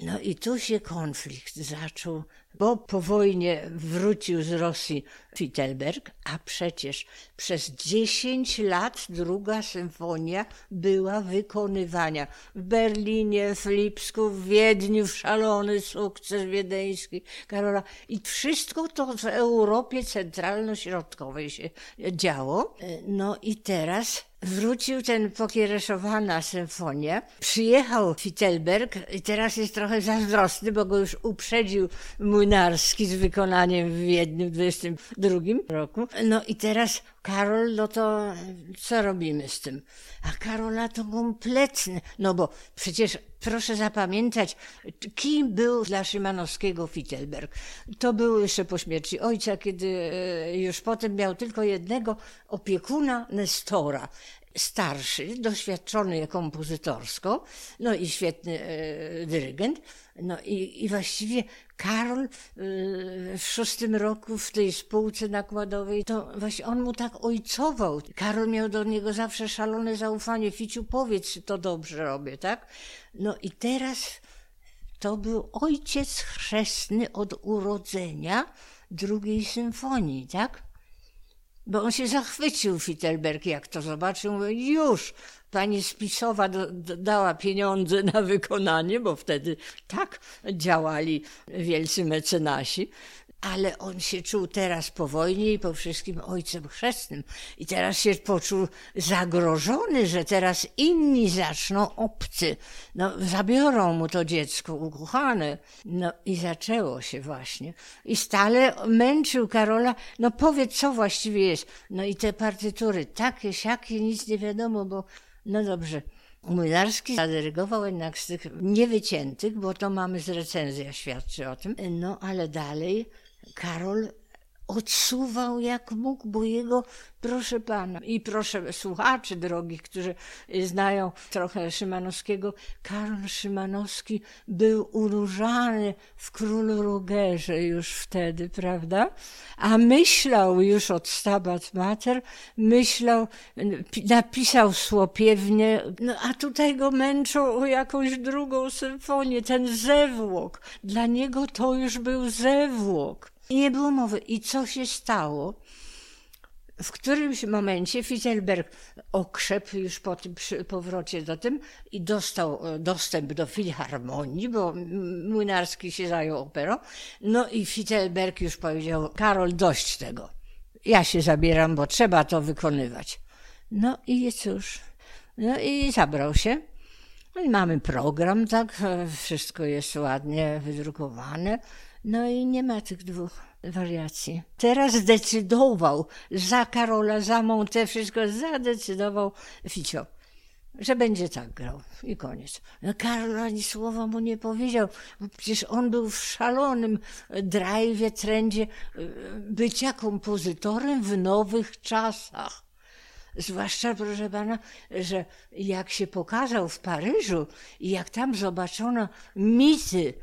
No i tu się konflikt zaczął bo po wojnie wrócił z Rosji Fittelberg, a przecież przez 10 lat druga symfonia była wykonywana w Berlinie, w Lipsku, w Wiedniu, w szalony sukces wiedeński Karola. I wszystko to w Europie centralno-środkowej się działo. No i teraz wrócił ten pokiereszowana symfonia, przyjechał Fittelberg i teraz jest trochę zazdrosny, bo go już uprzedził Młynarski z wykonaniem w w 22 roku. No i teraz Karol, no to co robimy z tym? A Karola to kompletny, no bo przecież proszę zapamiętać, kim był dla Szymanowskiego Fittelberg. To był jeszcze po śmierci ojca, kiedy e, już potem miał tylko jednego opiekuna Nestora starszy, doświadczony kompozytorsko, no i świetny e, dyrygent. No i, i właściwie Karol y, w szóstym roku w tej spółce nakładowej, to właśnie on mu tak ojcował. Karol miał do niego zawsze szalone zaufanie. Ficiu, powiedz, czy to dobrze robię, tak? No i teraz to był ojciec chrzestny od urodzenia drugiej symfonii, tak? Bo on się zachwycił, Fittelberg, jak to zobaczył. Mówi, już, pani spisowa do, do, dała pieniądze na wykonanie, bo wtedy tak działali wielcy mecenasi. Ale on się czuł teraz po wojnie i po wszystkim ojcem chrzestnym. I teraz się poczuł zagrożony, że teraz inni zaczną obcy. No, zabiorą mu to dziecko ukochane. No i zaczęło się właśnie. I stale męczył Karola, no powiedz, co właściwie jest. No i te partytury, takie, siakie, nic nie wiadomo, bo no dobrze. Młynarski zadyrygował jednak z tych niewyciętych, bo to mamy z recenzja świadczy o tym. No ale dalej Karol odsuwał jak mógł, bo jego, proszę pana i proszę słuchaczy drogich, którzy znają trochę Szymanowskiego, Karol Szymanowski był uróżany w Królu Rugerze już wtedy, prawda? A myślał już od Stabat Mater, myślał, napisał słopiewnie, no a tutaj go męczą o jakąś drugą symfonię, ten zewłok. Dla niego to już był zewłok. I nie było mowy. I co się stało? W którymś momencie Fitzelberg okrzepł już po tym powrocie do tym i dostał e, dostęp do filharmonii, bo Młynarski się zajął operą. No i Fitzelberg już powiedział, Karol, dość tego. Ja się zabieram, bo trzeba to wykonywać. No i cóż, no i zabrał się. No i mamy program, tak, e, wszystko jest ładnie wydrukowane. No i nie ma tych dwóch wariacji. Teraz zdecydował za Karola, za Monte, wszystko zadecydował Ficio, że będzie tak grał i koniec. No Karol ani słowa mu nie powiedział, przecież on był w szalonym drajwie, trendzie y, bycia kompozytorem w nowych czasach. Zwłaszcza, proszę pana, że jak się pokazał w Paryżu i jak tam zobaczono mity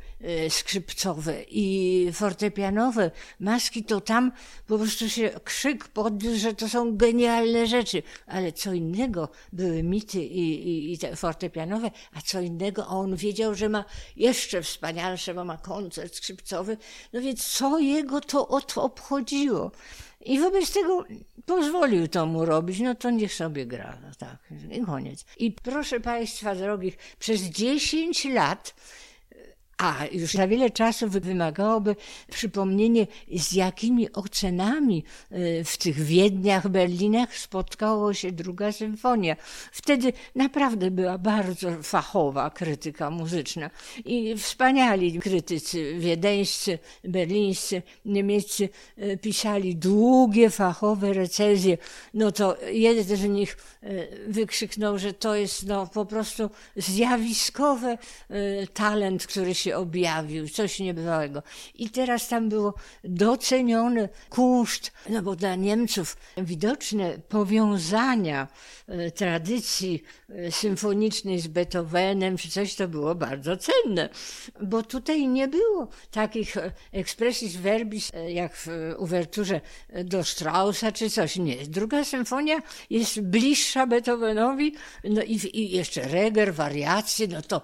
skrzypcowe i fortepianowe, maski, to tam po prostu się krzyk podniósł, że to są genialne rzeczy. Ale co innego były mity i, i, i te fortepianowe, a co innego, a on wiedział, że ma jeszcze wspanialsze, bo ma koncert skrzypcowy. No więc co jego to obchodziło? I wobec tego pozwolił to mu robić, no to niech sobie gra. No tak, i koniec. I proszę Państwa drogich, przez 10 lat A już za wiele czasu wymagałoby przypomnienie, z jakimi ocenami y, w tych Wiedniach, Berlinach spotkało się druga symfonia. Wtedy naprawdę była bardzo fachowa krytyka muzyczna i wspaniali krytycy wiedeńscy, berlińscy, niemieccy y, pisali długie, fachowe recenzje. No to jeden z nich y, wykrzyknął, że to jest no, po prostu zjawiskowy talent, który się objawił, coś niebywałego. I teraz tam było doceniony kunszt, no bo dla Niemców widoczne powiązania e, tradycji e, symfonicznej z Beethovenem czy coś, to było bardzo cenne, bo tutaj nie było takich e, expressis verbis jak w uwerturze do Straussa czy coś. Nie. Druga symfonia jest bliższa Beethovenowi, no i, i jeszcze Reger, wariacje, no to,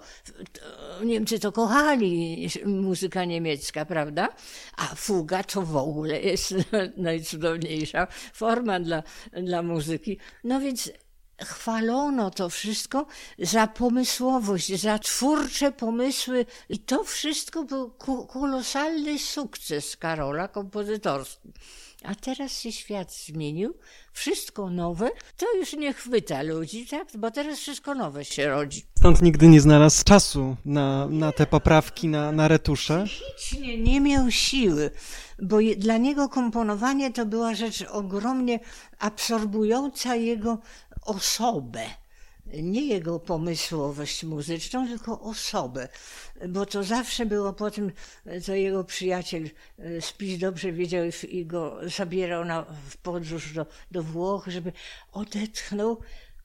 to Niemcy to kochali, muzyka niemiecka, prawda? A fuga to w ogóle jest najcudowniejsza forma dla, dla muzyki. No więc chwalono to wszystko za pomysłowość, za twórcze pomysły i to wszystko był kolosalny sukces Karola kompozytorski. A teraz się świat zmienił, wszystko nowe, to już nie chwyta ludzi, tak? Bo teraz wszystko nowe się rodzi. Stąd nigdy nie znalazł czasu na, na te poprawki, na, na retusze? Psychicznie nie miał siły, bo dla niego komponowanie to była rzecz ogromnie absorbująca jego osobę nie jego pomysłowość muzyczną, tylko osobę, bo to zawsze było po tym, co jego przyjaciel e, Spisz dobrze wiedział i go zabierał na, w podróż do, do Włoch, żeby odetchnął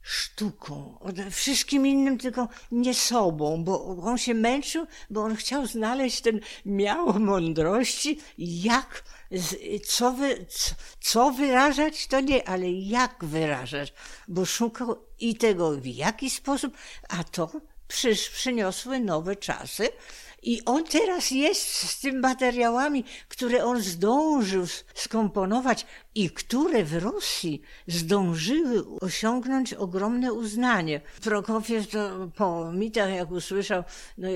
sztuką, wszystkim innym, tylko nie sobą, bo on się męczył, bo on chciał znaleźć ten miało mądrości, jak, co, wy, co wyrażać, to nie, ale jak wyrażać, bo szukał i tego w jaki sposób, a to przysz, przyniosły nowe czasy, i on teraz jest z tym materiałami, które on zdążył skomponować i które w Rosji zdążyły osiągnąć ogromne uznanie. Prokofiew to po mitach, jak usłyszał, no,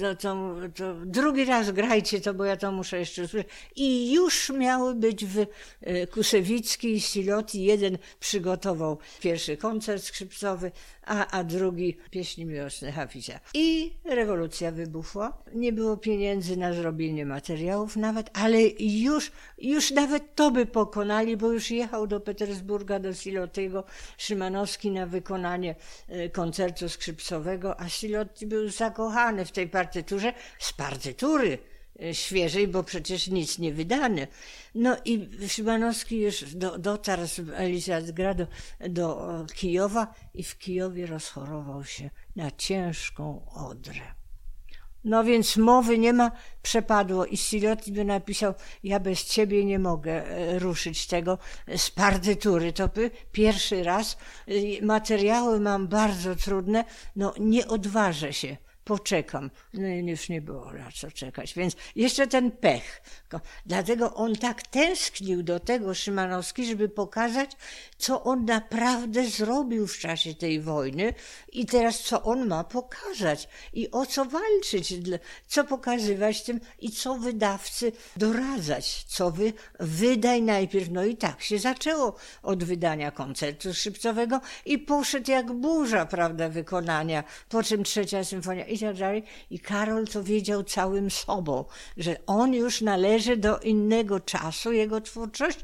to, to, to drugi raz grajcie to, bo ja to muszę jeszcze usłyszeć. I już miały być w e, Kusewicki i Siloti. Jeden przygotował pierwszy koncert skrzypcowy, a, a drugi pieśni miłosne Hafizia. I rewolucja wybuchła. Nie było pieniędzy na zrobienie materiałów nawet, ale już, już nawet to by pokonali, bo już jechał do Petersburga, do Silotiego Szymanowski na wykonanie e, koncertu skrzypcowego, a Silotti był zakochany w tej partyturze z partytury e, świeżej, bo przecież nic nie wydane. No i Szymanowski już do, dotarł z Elizabethgradu do Kijowa i w Kijowie rozchorował się na ciężką odrę. No więc mowy nie ma, przepadło i Silotti by napisał, ja bez ciebie nie mogę e, ruszyć tego z partytury. To by pierwszy raz, materiały mam bardzo trudne, no nie odważę się poczekam. No i już nie było na co czekać. Więc jeszcze ten pech. Dlatego on tak tęsknił do tego Szymanowski, żeby pokazać, co on naprawdę zrobił w czasie tej wojny i teraz co on ma pokazać i o co walczyć, co pokazywać tym i co wydawcy doradzać, co wy, wydaj najpierw. No i tak się zaczęło od wydania koncertu szybcowego i poszedł jak burza, prawda, wykonania, po czym trzecia symfonia i tak dalej. I Karol to wiedział całym sobą, że on już należy do innego czasu, jego twórczość,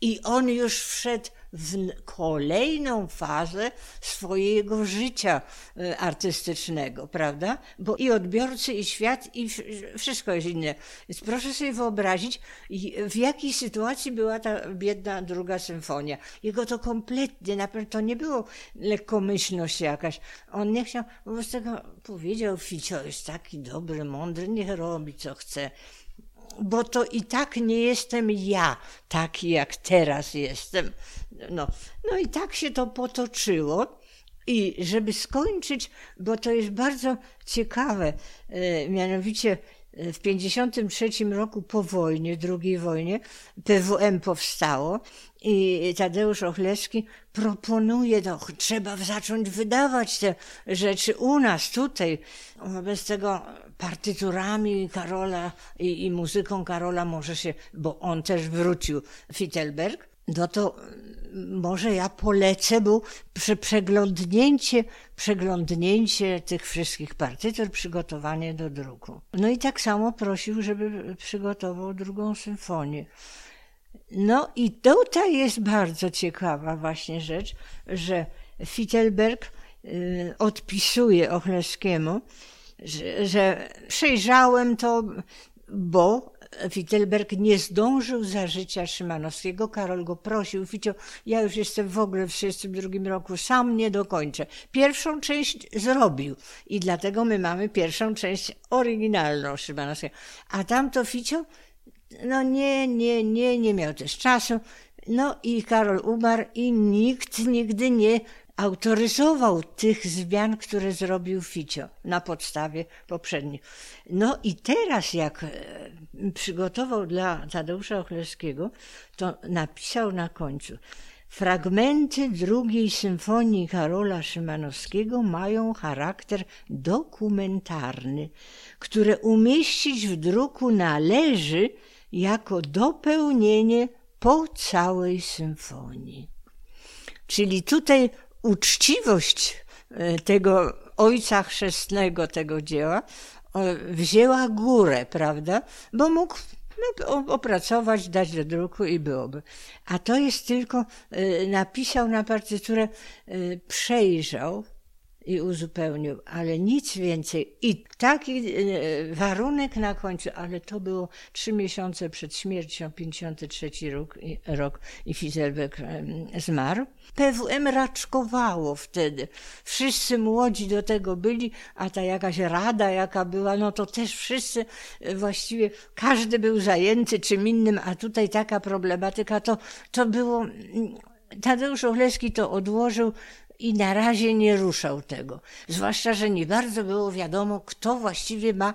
i on już wszedł w kolejną fazę swojego życia e, artystycznego, prawda? Bo i odbiorcy, i świat, i wszystko jest inne. Więc proszę sobie wyobrazić, w jakiej sytuacji była ta biedna druga symfonia. Jego to kompletnie, naprawdę to nie było lekkomyślność jakaś. On nie chciał, wobec tego powiedział, Ficio jest taki dobry, mądry, niech robi co chce bo to i tak nie jestem ja taki, jak teraz jestem. No, no i tak się to potoczyło. I żeby skończyć, bo to jest bardzo ciekawe, e, mianowicie e, w 1953 roku po wojnie, drugiej wojnie, PWM powstało i Tadeusz Ochlewski proponuje, no, trzeba zacząć wydawać te rzeczy u nas, tutaj. Wobec tego partyturami Karola i, i muzyką Karola może się, bo on też wrócił, Fittelberg, no to może ja polecę, bo prze, przeglądnięcie, przeglądnięcie tych wszystkich partytur, przygotowanie do druku. No i tak samo prosił, żeby przygotował drugą symfonię. No i tutaj jest bardzo ciekawa właśnie rzecz, że Fittelberg y, odpisuje Ochlewskiemu, że, że przejrzałem to, bo Wittelberg nie zdążył za życia Szymanowskiego. Karol go prosił, Ficio, ja już jestem w ogóle w 1932 roku, sam nie dokończę. Pierwszą część zrobił i dlatego my mamy pierwszą część oryginalną Szymanowskiego. A tamto Ficio, no nie, nie, nie, nie miał też czasu. No i Karol umarł i nikt nigdy nie autoryzował tych zmian, które zrobił Ficio na podstawie poprzednich. No i teraz, jak e, przygotował dla Tadeusza Ochlewskiego, to napisał na końcu. Fragmenty drugiej symfonii Karola Szymanowskiego mają charakter dokumentarny, które umieścić w druku należy jako dopełnienie po całej symfonii. Czyli tutaj uczciwość e, tego ojca chrzestnego tego dzieła wzięła górę, prawda? Bo mógł opracować, dać do druku i byłoby. A to jest tylko, e, napisał na partyturę, e, przejrzał, i uzupełnił, ale nic więcej. I taki e, warunek na końcu, ale to było trzy miesiące przed śmiercią, 53 rok, rok i Fizelbeck zmarł. PWM raczkowało wtedy. Wszyscy młodzi do tego byli, a ta jakaś rada, jaka była, no to też wszyscy e, właściwie, każdy był zajęty czym innym, a tutaj taka problematyka, to, to było Tadeusz Oleski to odłożył i na razie nie ruszał tego. Zwłaszcza, że nie bardzo było wiadomo, kto właściwie ma,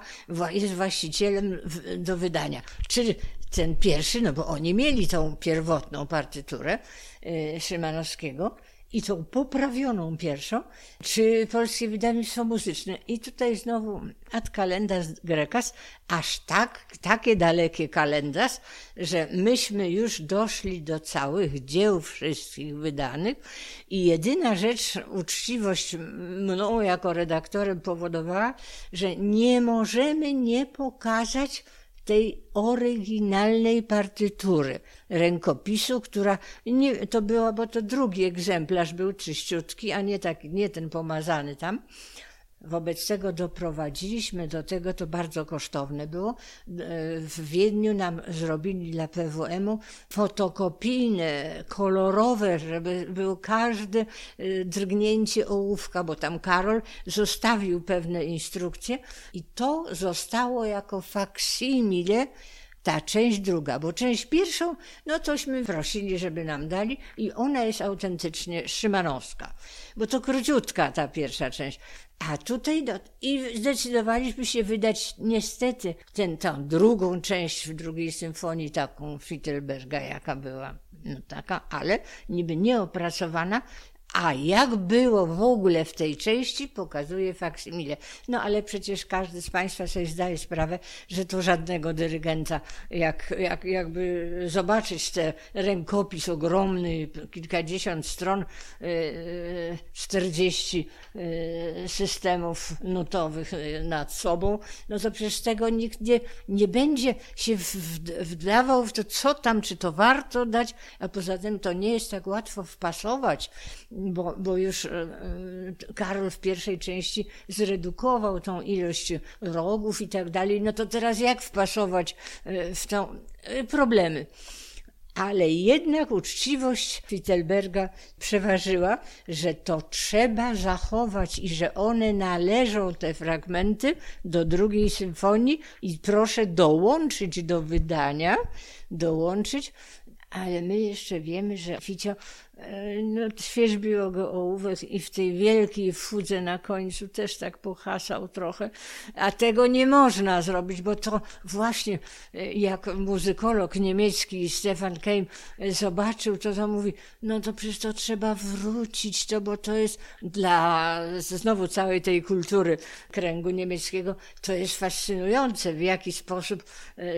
jest właścicielem do wydania. Czy ten pierwszy, no bo oni mieli tą pierwotną partyturę y, Szymanowskiego, i tą poprawioną pierwszą, czy Polskie Wydawnictwo Muzyczne. I tutaj znowu ad kalendarz grekas, aż tak, takie dalekie kalendarz, że myśmy już doszli do całych dzieł wszystkich wydanych i jedyna rzecz, uczciwość mną jako redaktorem powodowała, że nie możemy nie pokazać tej oryginalnej partytury rękopisu, która nie, to była, bo to drugi egzemplarz był czyściutki, a nie tak, nie ten pomazany tam. Wobec tego doprowadziliśmy do tego, to bardzo kosztowne było. W Wiedniu nam zrobili dla PWM-u fotokopijne, kolorowe, żeby było każde y, drgnięcie ołówka, bo tam Karol zostawił pewne instrukcje i to zostało jako faksimile ta część druga, bo część pierwszą, no tośmy prosili, żeby nam dali i ona jest autentycznie szymanowska, bo to króciutka ta pierwsza część. A tutaj do, i zdecydowaliśmy się wydać niestety tę drugą część w drugiej symfonii, taką Fittelberga, jaka była, no taka, ale niby nieopracowana, a jak było w ogóle w tej części, pokazuje faksymile. No ale przecież każdy z Państwa sobie zdaje sprawę, że to żadnego dyrygenta, jak, jak, jakby zobaczyć ten rękopis ogromny, kilkadziesiąt stron, e, czterdzieści e, systemów nutowych nad sobą, no to przecież tego nikt nie, nie będzie się wdawał w to, co tam, czy to warto dać, a poza tym to nie jest tak łatwo wpasować bo, bo już e, e, Karol w pierwszej części zredukował tą ilość rogów i tak dalej, no to teraz jak wpasować e, w tą problemy? ale jednak uczciwość Fittelberga przeważyła, że to trzeba zachować i że one należą, te fragmenty, do drugiej symfonii i proszę dołączyć do wydania, dołączyć, ale my jeszcze wiemy, że Ficio no, świeżbiło go ołówek i w tej wielkiej fudze na końcu też tak pohasał trochę, a tego nie można zrobić, bo to właśnie e, jak muzykolog niemiecki Stefan Keim e, zobaczył, to to mówi, no to przecież to trzeba wrócić, to bo to jest dla znowu całej tej kultury kręgu niemieckiego, to jest fascynujące, w jaki sposób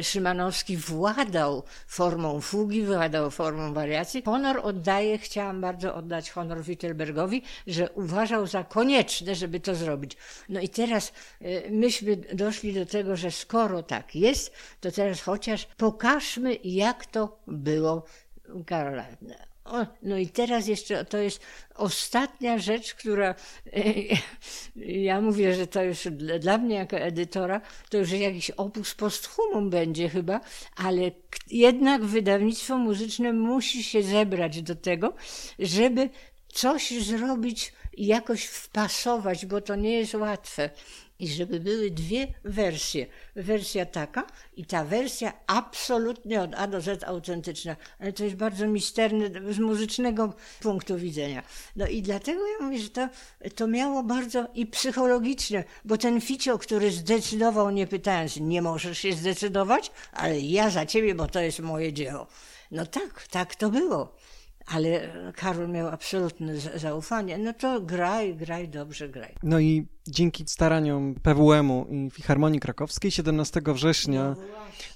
Szymanowski władał formą fugi, władał formą wariacji. Honor oddaje chciałam bardzo oddać honor Wittelbergowi, że uważał za konieczne, żeby to zrobić. No i teraz y, myśmy doszli do tego, że skoro tak jest, to teraz chociaż pokażmy, jak to było Karola. O, no i teraz jeszcze to jest ostatnia rzecz, która ja mówię, że to już dla mnie jako edytora, to już jakiś opus posthumum będzie chyba, ale jednak wydawnictwo muzyczne musi się zebrać do tego, żeby coś zrobić i jakoś wpasować, bo to nie jest łatwe i żeby były dwie wersje. Wersja taka i ta wersja absolutnie od A do Z autentyczna. Ale to jest bardzo misterne z muzycznego punktu widzenia. No i dlatego ja mówię, że to, to miało bardzo i psychologiczne, bo ten Ficio, który zdecydował, nie pytając, nie możesz się zdecydować, ale ja za ciebie, bo to jest moje dzieło. No tak, tak to było ale Karol miał absolutne zaufanie. No to graj, graj, dobrze graj. No i dzięki staraniom PWM-u i Filharmonii Krakowskiej 17 września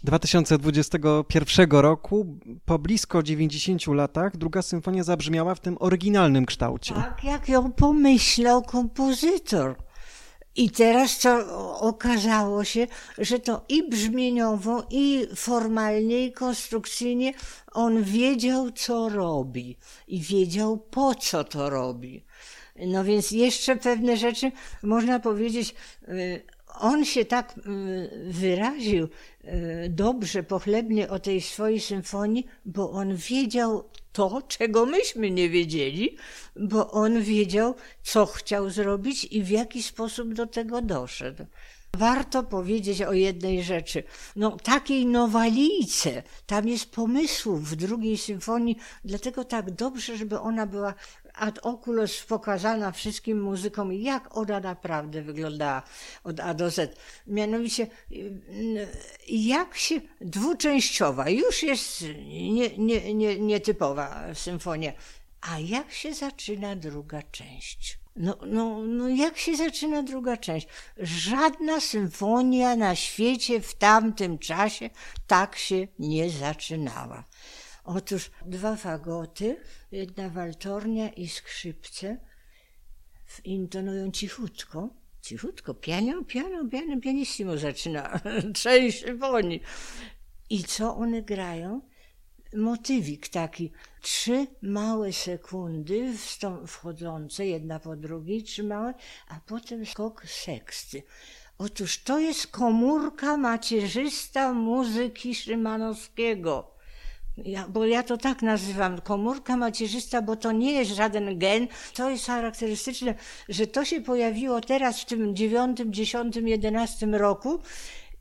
2021 roku, po blisko 90 latach, druga symfonia zabrzmiała w tym oryginalnym kształcie. Tak, jak ją pomyślał kompozytor. I teraz to okazało się, że to i brzmieniowo, i formalnie, i konstrukcyjnie on wiedział, co robi i wiedział, po co to robi. No więc jeszcze pewne rzeczy można powiedzieć, y, on się tak y, wyraził y, dobrze, pochlebnie o tej swojej symfonii, bo on wiedział to, czego myśmy nie wiedzieli, bo on wiedział, co chciał zrobić i w jaki sposób do tego doszedł. Warto powiedzieć o jednej rzeczy. No, takiej nowalijce, tam jest pomysłów w drugiej symfonii, dlatego tak dobrze, żeby ona była ad oculos pokazana wszystkim muzykom, jak ona naprawdę wyglądała od A do Z. Mianowicie, jak się dwuczęściowa, już jest nie, nie, nie, nietypowa symfonia, a jak się zaczyna druga część? No, no, no jak się zaczyna druga część? Żadna symfonia na świecie w tamtym czasie tak się nie zaczynała. Otóż dwa fagoty, jedna waltornia i skrzypce intonują cichutko, cichutko, piano, piano, piano, pianissimo zaczyna część symfonii. I co one grają? Motywik taki, trzy małe sekundy wchodzące, jedna po drugiej, trzy małe, a potem skok seksty. Otóż to jest komórka macierzysta muzyki Szymanowskiego. Ja, bo ja to tak nazywam, komórka macierzysta, bo to nie jest żaden gen. To jest charakterystyczne, że to się pojawiło teraz w tym dziewiątym, dziesiątym, jedenastym roku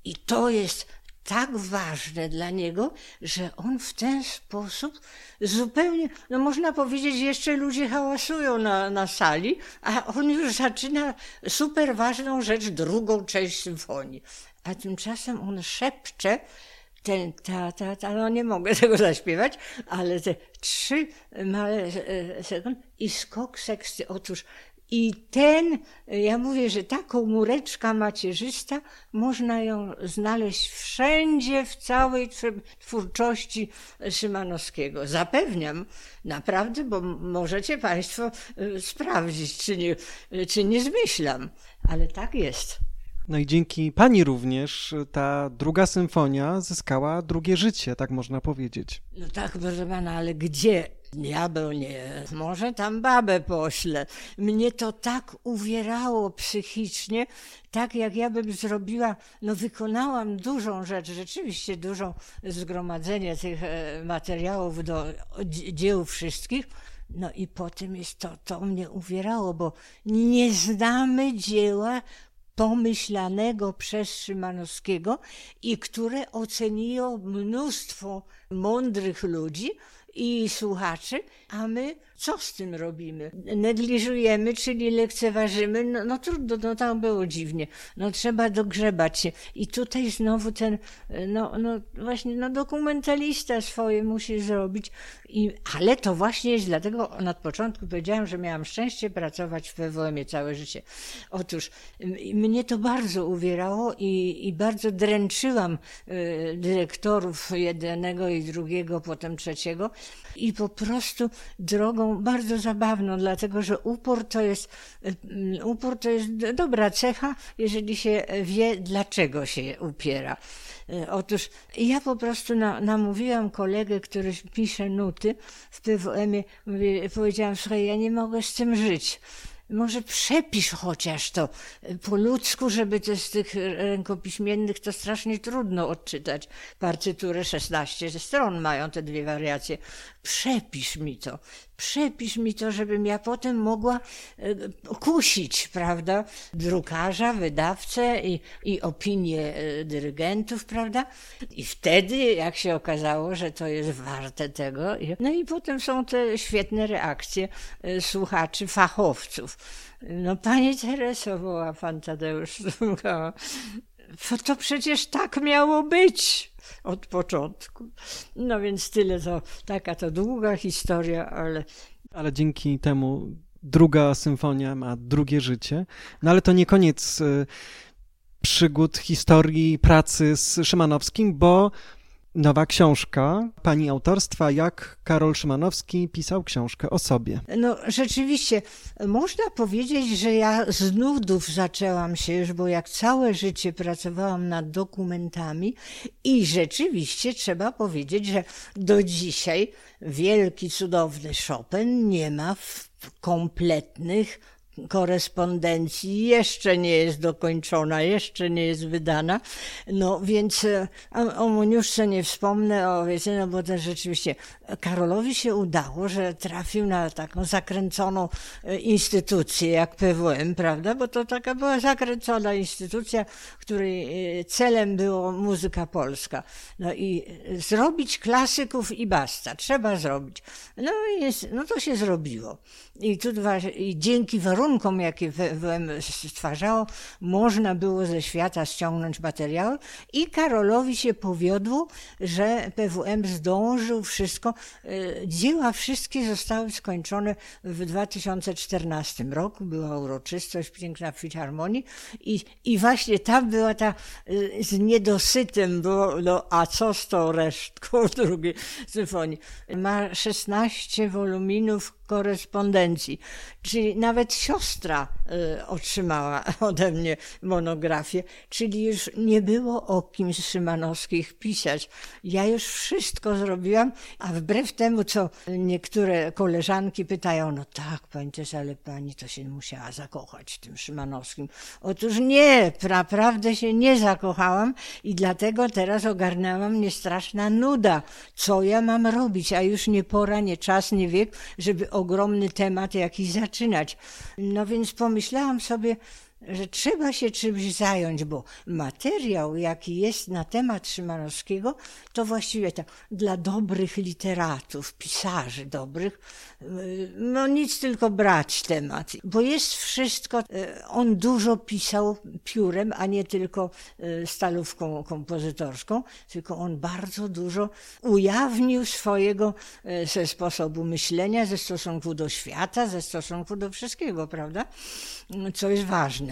i to jest tak ważne dla niego, że on w ten sposób zupełnie, no można powiedzieć, jeszcze ludzie hałasują na, na sali, a on już zaczyna super ważną rzecz, drugą część symfonii. A tymczasem on szepcze, ten, ta, ta, ta, no nie mogę tego zaśpiewać, ale te trzy małe e, sekund i skok seksty. Otóż i ten, ja mówię, że ta komóreczka macierzysta, można ją znaleźć wszędzie, w całej twórczości Szymanowskiego. Zapewniam, naprawdę, bo możecie Państwo e, sprawdzić, czy nie, czy nie zmyślam, ale tak jest. No i dzięki pani również ta druga symfonia zyskała drugie życie, tak można powiedzieć. No tak, proszę pana, ale gdzie? Diabeł nie, może tam babę pośle. Mnie to tak uwierało psychicznie, tak jak ja bym zrobiła, no wykonałam dużą rzecz, rzeczywiście dużą zgromadzenie tych e, materiałów do dzieł wszystkich, no i potem jest to, to mnie uwierało, bo nie znamy dzieła pomyślanego przez Szymanowskiego i które oceniło mnóstwo mądrych ludzi i słuchaczy, a my Co z tym robimy? Negliżujemy, czyli lekceważymy, no, no trudno, no tam było dziwnie. No trzeba dogrzebać się. I tutaj znowu ten, no, no właśnie, no dokumentalista swoje musi zrobić. I, ale to właśnie jest, dlatego na początku powiedziałam, że miałam szczęście pracować w PWM-ie całe życie. Otóż mnie to bardzo uwierało i, i bardzo dręczyłam y, dyrektorów jednego i drugiego, potem trzeciego i po prostu drogą bardzo zabawną, dlatego że upór to jest, y, upór to jest dobra cecha, jeżeli się wie, dlaczego się upiera. Y, otóż ja po prostu na, namówiłam kolegę, który pisze nuty w PWM-ie, powiedziałam, słuchaj, ja nie mogę z tym żyć może przepisz chociaż to po ludzku, żeby to z tych rękopiśmiennych to strasznie trudno odczytać. Partyturę 16 stron mają te dwie wariacje. Przepisz mi to przepisz mi to, żebym ja potem mogła e, kusić, prawda, drukarza, wydawcę i, i opinię e, dyrygentów, prawda? I wtedy, jak się okazało, że to jest warte tego, no i potem są te świetne reakcje e, słuchaczy, fachowców. No pani Tereso, woła pan Tadeusz, to przecież tak miało być od początku. No więc tyle to, taka to długa historia, ale... Ale dzięki temu druga symfonia ma drugie życie. No ale to nie koniec y, przygód historii pracy z Szymanowskim, bo nowa książka pani autorstwa, jak Karol Szymanowski pisał książkę o sobie. No rzeczywiście, można powiedzieć, że ja z nudów zaczęłam się już, bo jak całe życie pracowałam nad dokumentami i rzeczywiście trzeba powiedzieć, że do dzisiaj wielki, cudowny Chopin nie ma kompletnych korespondencji jeszcze nie jest dokończona, jeszcze nie jest wydana. No więc e, o Muniuszce nie wspomnę, o wiecie, no bo też rzeczywiście Karolowi się udało, że trafił na taką zakręconą e, instytucję jak PWM, prawda? Bo to taka była zakręcona instytucja, której e, celem było muzyka polska. No i zrobić klasyków i basta. Trzeba zrobić. No i jest, no to się zrobiło. I tu i dzięki warunkom, jakie WM stwarzało, można było ze świata ściągnąć materiały i Karolowi się powiodło, że PWM zdążył wszystko. E, dzieła wszystkie zostały skończone w 2014 roku. Była uroczystość piękna Filharmonii i, i właśnie tam była ta e, z niedosytem, było, no a co z tą resztką drugiej symfonii. Ma 16 woluminów korespondencji. Czyli nawet siostra y, otrzymała ode mnie monografię, czyli już nie było o kim z Szymanowskich pisać. Ja już wszystko zrobiłam, a wbrew temu, co niektóre koleżanki pytają, no tak, pani też, ale pani to się musiała zakochać w tym Szymanowskim. Otóż nie, naprawdę się nie zakochałam i dlatego teraz ogarnęła mnie straszna nuda. Co ja mam robić? A już nie pora, nie czas, nie wiek, żeby ogromny temat jakiś zaczynać. No więc pomyślałam sobie, że trzeba się czymś zająć, bo materiał, jaki jest na temat Szymanowskiego, to właściwie tak dla dobrych literatów, pisarzy dobrych, y, no nic tylko brać temat, bo jest wszystko, y, on dużo pisał piórem, a nie tylko y, stalówką kompozytorską, tylko on bardzo dużo ujawnił swojego ze sposobu myślenia, ze stosunku do świata, ze stosunku do wszystkiego, prawda? Co jest ważne.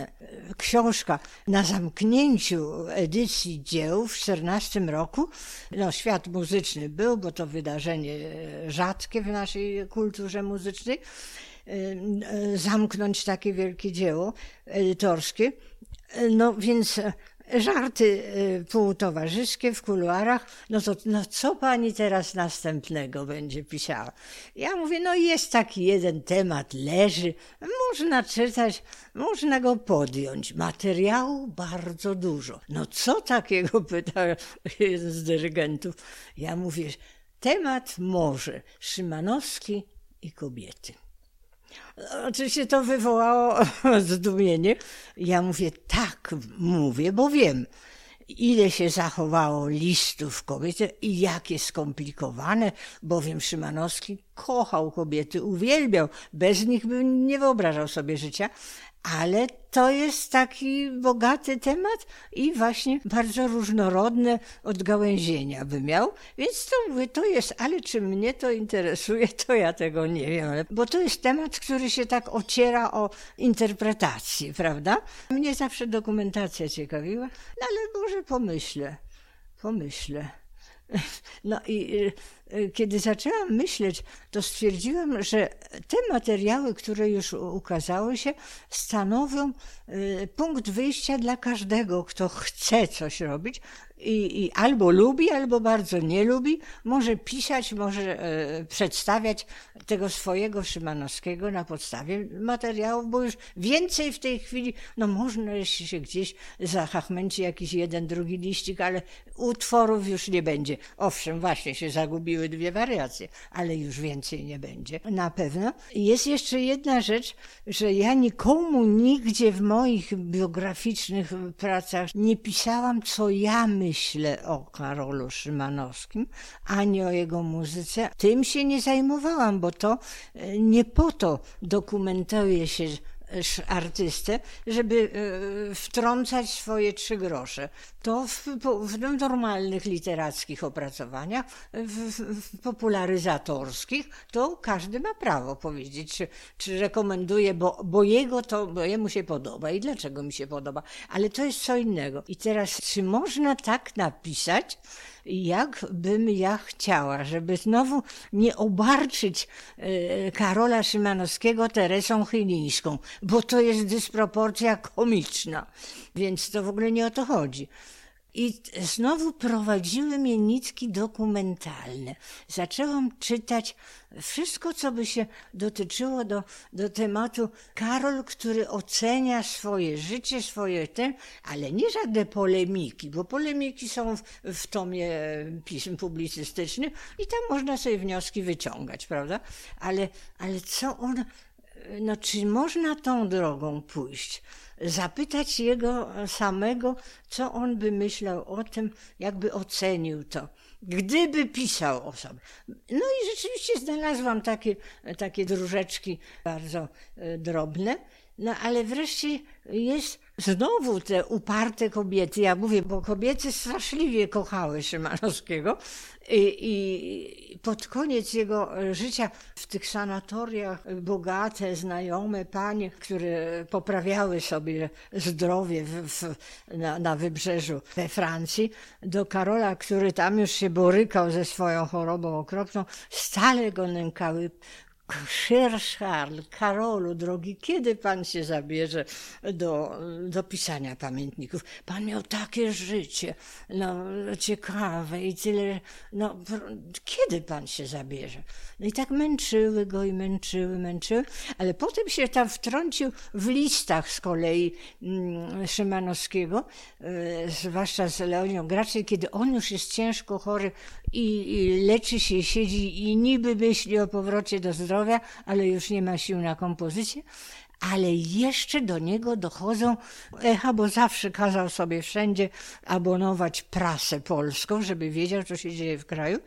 Książka na zamknięciu edycji dzieł w 14 roku, no świat muzyczny był, bo to wydarzenie rzadkie w naszej kulturze muzycznej, zamknąć takie wielkie dzieło edytorskie. No więc żarty y, półtowarzyskie w kuluarach, no to no co pani teraz następnego będzie pisała? Ja mówię, no jest taki jeden temat, leży, można czytać, można go podjąć. Materiału bardzo dużo. No co takiego, pyta jeden z dyrygentów. Ja mówię, temat może Szymanowski i kobiety. Oczywiście to wywołało zdumienie. Ja mówię, tak, mówię, bo wiem. ile się zachowało listów kobiety i jakie skomplikowane, bowiem Szymanowski kochał kobiety, uwielbiał, bez nich by nie wyobrażał sobie życia, ale to jest taki bogaty temat i właśnie bardzo różnorodne odgałęzienia by miał, więc to mówię, to jest, ale czy mnie to interesuje, to ja tego nie wiem, bo to jest temat, który się tak ociera o interpretację, prawda? Mnie zawsze dokumentacja ciekawiła, no ale może pomyślę, pomyślę. No i y, kiedy zaczęłam myśleć, to stwierdziłam, że te materiały, które już ukazały się, stanowią y, punkt wyjścia dla każdego, kto chce coś robić, i, i, albo lubi, albo bardzo nie lubi, może pisać, może e, przedstawiać tego swojego Szymanowskiego na podstawie materiałów, bo już więcej w tej chwili, no można się gdzieś zahachmęci jakiś jeden, drugi liścik, ale utworów już nie będzie. Owszem, właśnie się zagubiły dwie wariacje, ale już więcej nie będzie. Na pewno. Jest jeszcze jedna rzecz, że ja nikomu nigdzie w moich biograficznych pracach nie pisałam, co ja myślę myślę o Karolu Szymanowskim, ani o jego muzyce. Tym się nie zajmowałam, bo to e, nie po to dokumentuje się artystę, żeby e, wtrącać swoje trzy grosze. To w, w normalnych literackich opracowaniach, w, w, popularyzatorskich, to każdy ma prawo powiedzieć, czy, czy rekomenduje, bo, bo jego to, bo jemu się podoba i dlaczego mi się podoba. Ale to jest co innego. I teraz, czy można tak napisać, jak bym ja chciała, żeby znowu nie obarczyć e, Karola Szymanowskiego Teresą Chylińską, bo to jest dysproporcja komiczna, więc to w ogóle nie o to chodzi. I znowu prowadziły mnie nitki dokumentalne. Zaczęłam czytać wszystko, co by się dotyczyło do, do tematu Karol, który ocenia swoje życie, swoje ten, ale nie żadne polemiki, bo polemiki są w, w tomie pism publicystycznych i tam można sobie wnioski wyciągać, prawda? Ale, ale co on, no czy można tą drogą pójść? Zapytać jego samego, co on by myślał o tym, jakby ocenił to. Gdyby pisał o sobie. No i rzeczywiście znalazłam takie, takie dróżeczki bardzo e, drobne. No ale wreszcie jest znowu te uparte kobiety. Ja mówię, bo kobiety straszliwie kochały Szymanowskiego i, i pod koniec jego życia w tych sanatoriach bogate, znajome panie, które poprawiały sobie zdrowie w, w, na, na wybrzeżu we Francji, do Karola, który tam już się borykał ze swoją chorobą okropną, stale go nękały Cher Charles, Karolu, drogi, kiedy pan się zabierze do, do pisania pamiętników? Pan miał takie życie, no, ciekawe i tyle, no, kiedy pan się zabierze? No i tak męczyły go i męczyły, męczyły, ale potem się tam wtrącił w listach z kolei mm, Szymanowskiego, y, zwłaszcza z Leonią Graczej, kiedy on już jest ciężko chory i, leczy się, siedzi i niby myśli o powrocie do zdrowia, ale już nie ma sił na kompozycję ale jeszcze do niego dochodzą echa, bo zawsze kazał sobie wszędzie abonować prasę polską, żeby wiedział, co się dzieje w kraju.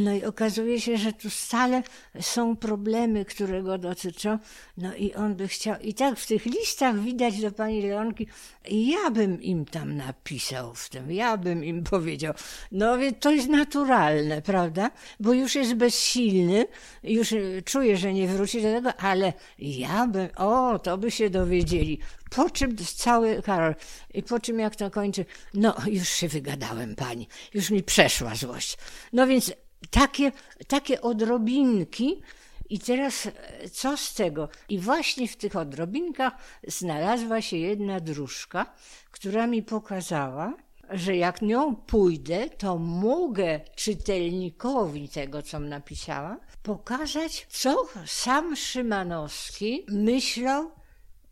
No i okazuje się, że tu stale są problemy, które go dotyczą. No i on by chciał. I tak w tych listach widać do pani Leonki, ja bym im tam napisał w tym, ja bym im powiedział. No więc to jest naturalne, prawda? Bo już jest bezsilny, już czuje, że nie wróci do tego, ale ja bym, o, to by się dowiedzieli. Po czym cały Karol, i po czym jak to kończy, no już się wygadałem pani, już mi przeszła złość. No więc takie, takie odrobinki. I teraz e, co z tego? I właśnie w tych odrobinkach znalazła się jedna dróżka, która mi pokazała, że jak nią pójdę, to mogę czytelnikowi tego, co napisała, pokazać, co sam Szymanowski myślał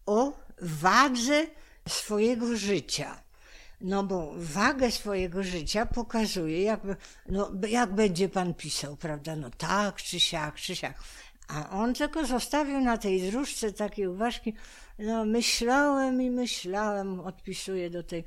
o wadze swojego życia. No bo wagę swojego życia pokazuje, jak, no, jak będzie pan pisał, prawda? No tak, czy siak, czy siak. A on tylko zostawił na tej dróżce takie uważki. No myślałem i myślałem, odpisuję do tej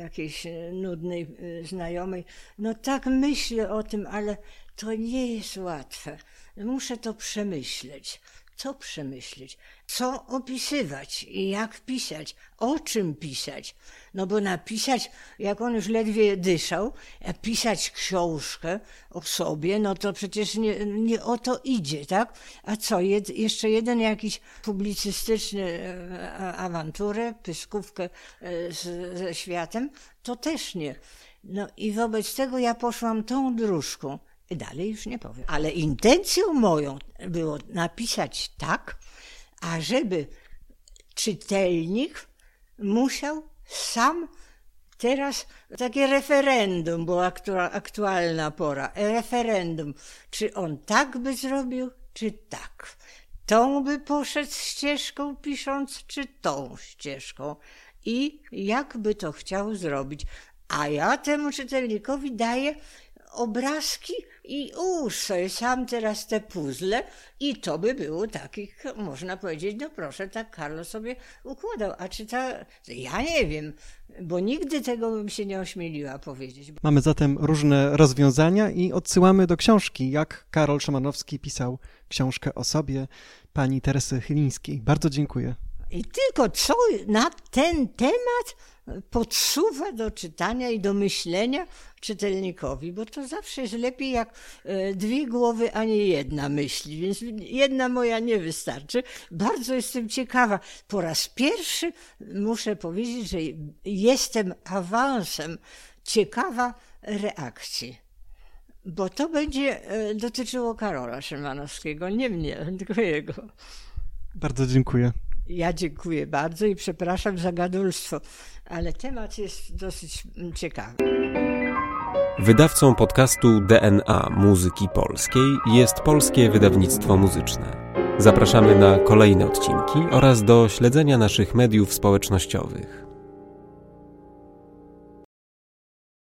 jakiejś nudnej znajomej. No tak myślę o tym, ale to nie jest łatwe. Muszę to przemyśleć co przemyśleć, co opisywać i jak pisać, o czym pisać. No bo napisać, jak on już ledwie dyszał, pisać książkę o sobie, no to przecież nie, nie o to idzie, tak? A co, jed, jeszcze jeden jakiś publicystyczny e, awanturę, pyskówkę e, z, ze światem, to też nie. No i wobec tego ja poszłam tą dróżką. Dalej już nie powiem. Ale intencją moją było napisać tak, ażeby czytelnik musiał sam teraz takie referendum, bo aktualna pora, referendum, czy on tak by zrobił, czy tak. Tą by poszedł ścieżką pisząc, czy tą ścieżką. I jak by to chciał zrobić. A ja temu czytelnikowi daję obrazki i sobie sam teraz te puzzle i to by było takich, można powiedzieć, no proszę, tak Karlo sobie układał. A czy ta, ja nie wiem, bo nigdy tego bym się nie ośmieliła powiedzieć. Mamy zatem różne rozwiązania i odsyłamy do książki, jak Karol Szymanowski pisał książkę o sobie pani Teresy Chylińskiej. Bardzo dziękuję. I tylko co na ten temat podsuwa do czytania i do myślenia czytelnikowi, bo to zawsze jest lepiej jak e, dwie głowy, a nie jedna myśli, więc jedna moja nie wystarczy. Bardzo jestem ciekawa. Po raz pierwszy muszę powiedzieć, że jestem awansem ciekawa reakcji. Bo to będzie e, dotyczyło Karola Szymanowskiego, nie mnie, tylko jego. Bardzo dziękuję. Ja dziękuję bardzo i przepraszam za gadulstwo, ale temat jest dosyć mm, ciekawy. Wydawcą podcastu DNA Muzyki Polskiej jest Polskie Wydawnictwo Muzyczne. Zapraszamy na kolejne odcinki oraz do śledzenia naszych mediów społecznościowych.